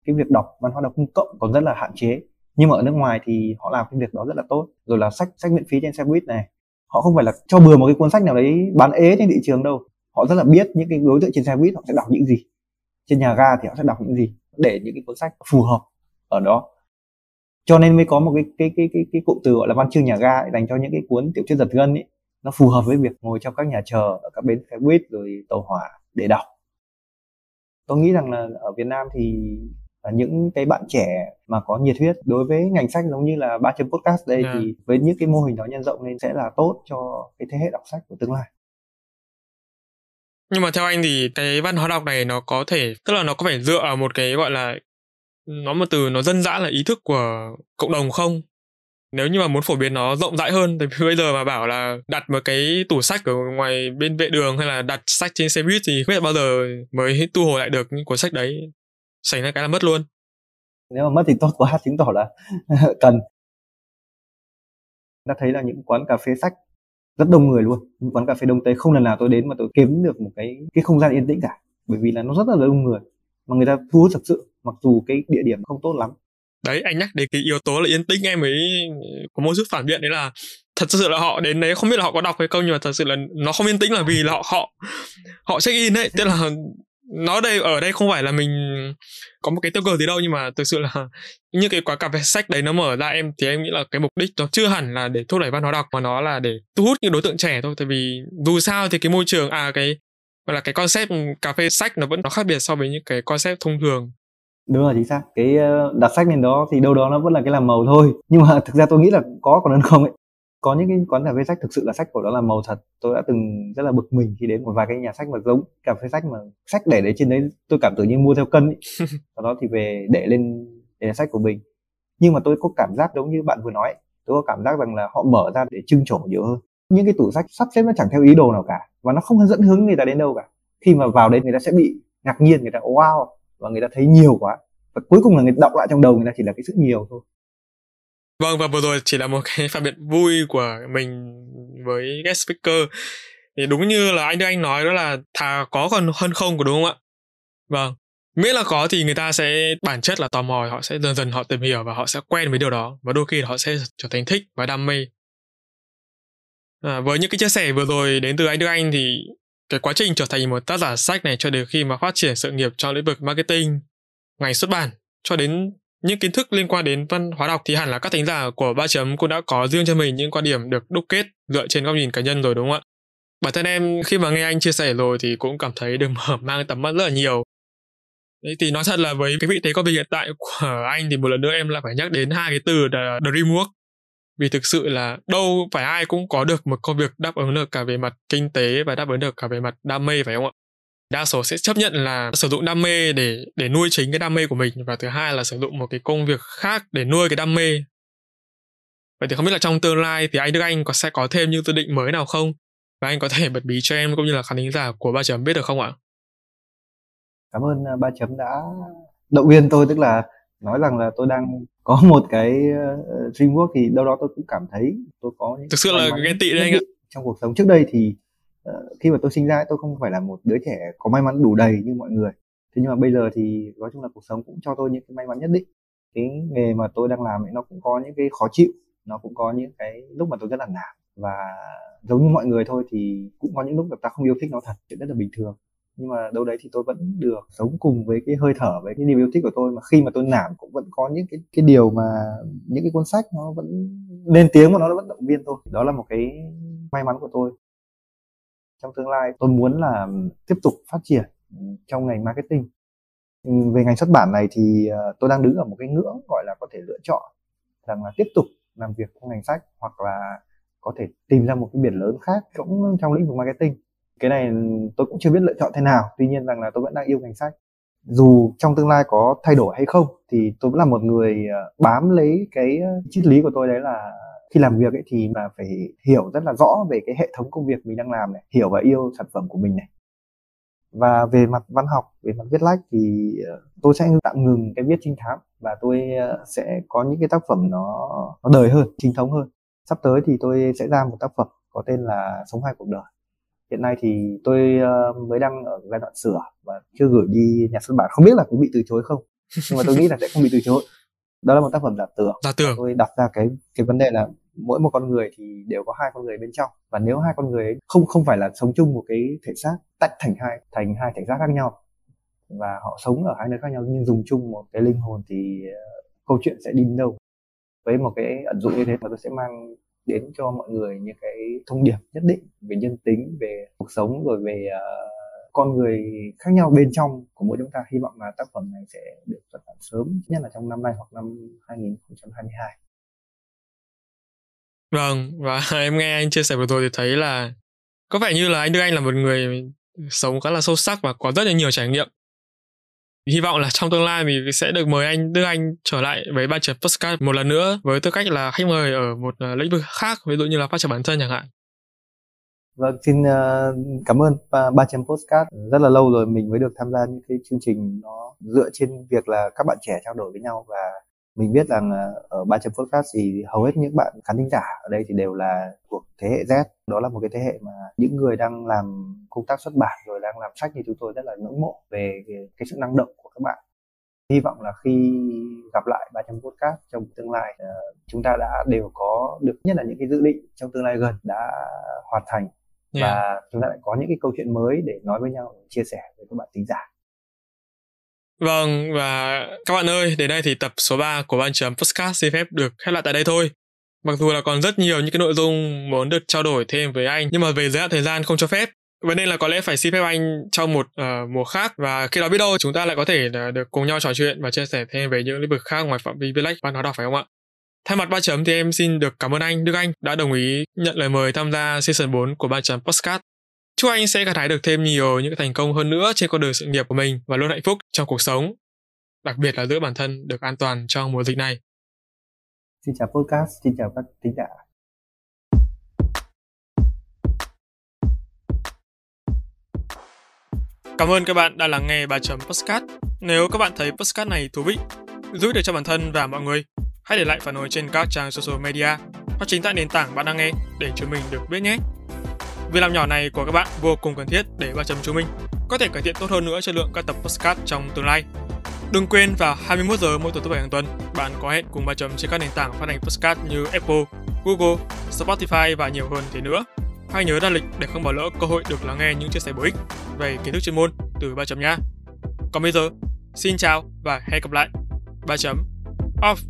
Cái việc đọc văn hóa đọc công cộng còn rất là hạn chế. Nhưng mà ở nước ngoài thì họ làm cái việc đó rất là tốt. Rồi là sách sách miễn phí trên xe buýt này. Họ không phải là cho bừa một cái cuốn sách nào đấy bán ế trên thị trường đâu họ rất là biết những cái đối tượng trên xe buýt họ sẽ đọc những gì. Trên nhà ga thì họ sẽ đọc những gì để những cái cuốn sách phù hợp ở đó. Cho nên mới có một cái cái cái cái cái cụm từ gọi là văn chương nhà ga dành cho những cái cuốn tiểu thuyết giật gân ấy. Nó phù hợp với việc ngồi trong các nhà chờ ở các bến xe buýt rồi tàu hỏa để đọc. Tôi nghĩ rằng là ở Việt Nam thì những cái bạn trẻ mà có nhiệt huyết đối với ngành sách giống như là ba chấm podcast đây yeah. thì với những cái mô hình đó nhân rộng lên sẽ là tốt cho cái thế hệ đọc sách của tương lai nhưng mà theo anh thì cái văn hóa đọc này nó có thể, tức là nó có phải dựa ở một cái, gọi là, nó một từ nó dân dã là ý thức của cộng đồng không? Nếu như mà muốn phổ biến nó rộng rãi hơn, thì bây giờ mà bảo là đặt một cái tủ sách ở ngoài bên vệ đường hay là đặt sách trên xe buýt thì không biết bao giờ mới tu hồi lại được những cuốn sách đấy. Xảy ra cái là mất luôn. Nếu mà mất thì tốt quá, chứng tỏ là cần. Ta thấy là những quán cà phê sách rất đông người luôn. Những quán cà phê đông tây không lần nào tôi đến mà tôi kiếm được một cái cái không gian yên tĩnh cả. Bởi vì là nó rất là đông người, mà người ta thu hút thật sự, mặc dù cái địa điểm không tốt lắm. Đấy, anh nhắc đến cái yếu tố là yên tĩnh, em mới có một chút phản biện đấy là thật sự là họ đến đấy không biết là họ có đọc hay không, nhưng mà thật sự là nó không yên tĩnh là vì là họ họ họ check in đấy tức là nó đây, ở đây không phải là mình có một cái tiêu cực gì đâu, nhưng mà thực sự là như cái quá cà phê sách đấy nó mở ra, em thì em nghĩ là cái mục đích nó chưa hẳn là để thúc đẩy văn hóa đọc, mà nó là để thu hút những đối tượng trẻ thôi. Tại vì dù sao thì cái môi trường à cái, gọi là cái concept cà phê sách nó vẫn, nó khác biệt so với những cái concept thông thường. Đúng rồi, chính xác. Cái ờ, đặt sách lên đó thì đâu đó nó vẫn là cái làm màu thôi. Nhưng mà thực ra tôi nghĩ là có còn hơn không ấy có những cái quán cà phê sách thực sự là sách của nó là màu thật. Tôi đã từng rất là bực mình khi đến một vài cái nhà sách mà giống cà phê sách mà sách để đấy trên đấy tôi cảm tưởng như mua theo cân ấy. sau đó thì về để lên để là sách của mình. Nhưng mà tôi có cảm giác giống như bạn vừa nói tôi có cảm giác rằng là họ mở ra để trưng trổ nhiều hơn. Những cái tủ sách sắp xếp nó chẳng theo ý đồ nào cả và nó không dẫn hướng người ta đến đâu cả. Khi mà vào đấy người ta sẽ bị ngạc nhiên người ta wow! Và người ta thấy nhiều quá. Và cuối cùng là người đọc lại trong đầu người ta chỉ là cái sự nhiều thôi Vâng và vừa rồi chỉ là một cái phản biện vui của mình với guest speaker. Thì đúng như là anh Đức Anh nói đó là thà có còn hơn không của đúng không ạ? Vâng. Miễn là có thì người ta sẽ bản chất là tò mò, họ sẽ dần dần họ tìm hiểu và họ sẽ quen với điều đó và đôi khi họ sẽ trở thành thích và đam mê. À, với những cái chia sẻ vừa rồi đến từ anh Đức Anh thì cái quá trình trở thành một tác giả sách này cho đến khi mà phát triển sự nghiệp trong lĩnh vực marketing, ngành xuất bản cho đến những kiến thức liên quan đến văn hóa đọc thì hẳn là các thính giả của ba chấm cũng đã có riêng cho mình những quan điểm được đúc kết dựa trên góc nhìn cá nhân rồi, đúng không ạ? Bản thân em khi mà nghe anh chia sẻ rồi thì cũng cảm thấy được mở mang tầm mắt rất là nhiều. Đấy, thì nói thật là với cái vị thế công việc hiện tại của anh thì một lần nữa em lại phải nhắc đến hai cái từ là dreamwork. Vì thực sự là đâu phải ai cũng có được một công việc đáp ứng được cả về mặt kinh tế và đáp ứng được cả về mặt đam mê, phải không ạ? Đa số sẽ chấp nhận là sử dụng đam mê để để nuôi chính cái đam mê của mình và thứ hai là sử dụng một cái công việc khác để nuôi cái đam mê. Vậy thì không biết là trong tương lai thì anh Đức Anh có sẽ có thêm những dự định mới nào không? Và anh có thể bật bí cho em cũng như là khán thính giả của ba chấm biết được không ạ? Cảm ơn à, ba chấm đã động viên tôi tức là nói rằng là tôi đang có một cái uh, dreamwork thì đâu đó tôi cũng cảm thấy tôi có những thực sự là ghen tị đấy anh ạ. trong cuộc sống trước đây thì Ờ, Ờ, khi mà tôi sinh ra tôi không phải là một đứa trẻ có may mắn đủ đầy như mọi người. Thế nhưng mà bây giờ thì nói chung là cuộc sống cũng cho tôi những cái may mắn nhất định. Cái nghề mà tôi đang làm ấy, nó cũng có những cái khó chịu, nó cũng có những cái lúc mà tôi rất là nản. Và giống như mọi người thôi thì cũng có những lúc mà ta không yêu thích nó thật, chuyện rất là bình thường. Nhưng mà đâu đấy thì tôi vẫn được sống cùng với cái hơi thở, với cái niềm yêu thích của tôi. Mà khi mà tôi nản cũng vẫn có những cái cái điều mà những cái cuốn sách nó vẫn lên tiếng mà nó vẫn động viên tôi. Đó là một cái may mắn của tôi trong tương lai. Tôi muốn là ừ, tiếp tục phát triển ừ, trong ngành marketing. Ừ, về ngành xuất bản này thì ờ, tôi đang đứng ở một cái ngưỡng gọi là có thể lựa chọn rằng là tiếp tục làm việc trong ngành sách hoặc là có thể tìm ra một cái biển lớn khác cũng trong lĩnh vực marketing. Cái này tôi cũng chưa biết lựa chọn thế nào, tuy nhiên rằng là tôi vẫn đang yêu ngành sách. Dù trong tương lai có thay đổi hay không thì tôi vẫn là một người ờ, bám lấy cái ờ, triết lý của tôi đấy là khi làm việc ấy thì mà phải hiểu rất là rõ về cái hệ thống công việc mình đang làm này hiểu và yêu sản phẩm của mình này. Và về mặt văn học về mặt viết lách thì ờ, tôi sẽ tạm ngừng cái viết trinh thám và tôi ờ, sẽ có những cái tác phẩm nó nó đời hơn chính thống hơn. Sắp tới thì tôi sẽ ra một tác phẩm có tên là sống hai cuộc đời. Hiện nay thì tôi ờ, mới đang ở giai đoạn sửa và chưa gửi đi nhà xuất bản. Không biết là có bị từ chối không nhưng mà tôi nghĩ là sẽ không bị từ chối. Đó là một tác phẩm giả tưởng. Giả tưởng. Tôi đặt ra cái cái vấn đề là mỗi một con người thì đều có hai con người bên trong. Và nếu hai con người ấy không không phải là sống chung một cái thể xác tách thành hai thành hai thể xác khác nhau và họ sống ở hai nơi khác nhau nhưng dùng chung một cái linh hồn thì uh, câu chuyện sẽ đi đến đâu? Với một cái ẩn dụ như thế mà tôi sẽ mang đến cho mọi người những cái thông điệp nhất định về nhân tính về cuộc sống rồi về uh, con người khác nhau bên trong của mỗi chúng ta. Hy vọng là tác phẩm này sẽ được xuất bản sớm nhất là trong năm nay hoặc năm 2022 Vâng, và em nghe anh chia sẻ vừa rồi thì thấy là có vẻ như là anh Đức Anh là một người sống khá là sâu sắc và có rất là nhiều trải nghiệm. Hy vọng là trong tương lai mình sẽ được mời anh Đức Anh trở lại với ba chấm postcard một lần nữa với tư cách là khách mời ở một ờ, lĩnh vực khác, ví dụ như là phát triển bản thân chẳng hạn. Vâng, xin ờ, cảm ơn ba chấm postcard. Rất là lâu rồi mình mới được tham gia những cái chương trình nó dựa trên việc là các bạn trẻ trao đổi với nhau và mình biết rằng ờ, ở ba chấm podcast thì hầu hết những bạn khán thính giả ở đây thì đều là thuộc thế hệ Z. Đó là một cái thế hệ mà những người đang làm công tác xuất bản rồi đang làm sách như chúng tôi rất là ngưỡng mộ về cái sự năng động của các bạn. Hy vọng là khi gặp lại ba chấm podcast trong tương lai ờ, chúng ta đã đều có được nhất là những cái dự định trong tương lai gần đã hoàn thành. Yeah. và chúng ta lại có những cái câu chuyện mới để nói với nhau chia sẻ với các bạn thính giả Vâng, và các bạn ơi, đến đây thì tập số 3 của Ban chấm Podcast xin phép được khép lại tại đây thôi. Mặc dù là còn rất nhiều những cái nội dung muốn được trao đổi thêm với anh, nhưng mà về giới hạn thời gian không cho phép. Vậy nên là có lẽ phải xin phép anh trong một uh, mùa khác và khi đó biết đâu chúng ta lại có thể uh, được cùng nhau trò chuyện và chia sẻ thêm về những lĩnh vực khác ngoài phạm vi viết lách văn hóa đọc phải không ạ? Thay mặt ba chấm thì em xin được cảm ơn anh Đức Anh đã đồng ý nhận lời mời tham gia season 4 của ba chấm Podcast. Chúc anh sẽ gặt hái được thêm nhiều những thành công hơn nữa trên con đường sự nghiệp của mình và luôn hạnh phúc trong cuộc sống. Đặc biệt là giữ bản thân được an toàn trong mùa dịch này. Xin chào podcast, xin chào các thính giả. Cảm ơn các bạn đã lắng nghe 3 chấm podcast. Nếu các bạn thấy podcast này thú vị, giúp được cho bản thân và mọi người, hãy để lại phản hồi trên các trang social media hoặc chính tại nền tảng bạn đang nghe để chúng mình được biết nhé. Việc làm nhỏ này của các bạn vô cùng cần thiết để ba chấm chúng mình có thể cải thiện tốt hơn nữa chất lượng các tập podcast trong tương lai. Đừng quên vào 21 giờ mỗi tuần thứ bảy hàng tuần, bạn có hẹn cùng ba chấm trên các nền tảng phát hành podcast như Apple, Google, Spotify và nhiều hơn thế nữa. Hãy nhớ đăng lịch để không bỏ lỡ cơ hội được lắng nghe những chia sẻ bổ ích về kiến thức chuyên môn từ ba chấm nhá. Còn bây giờ, xin chào và hẹn gặp lại. Ba chấm off.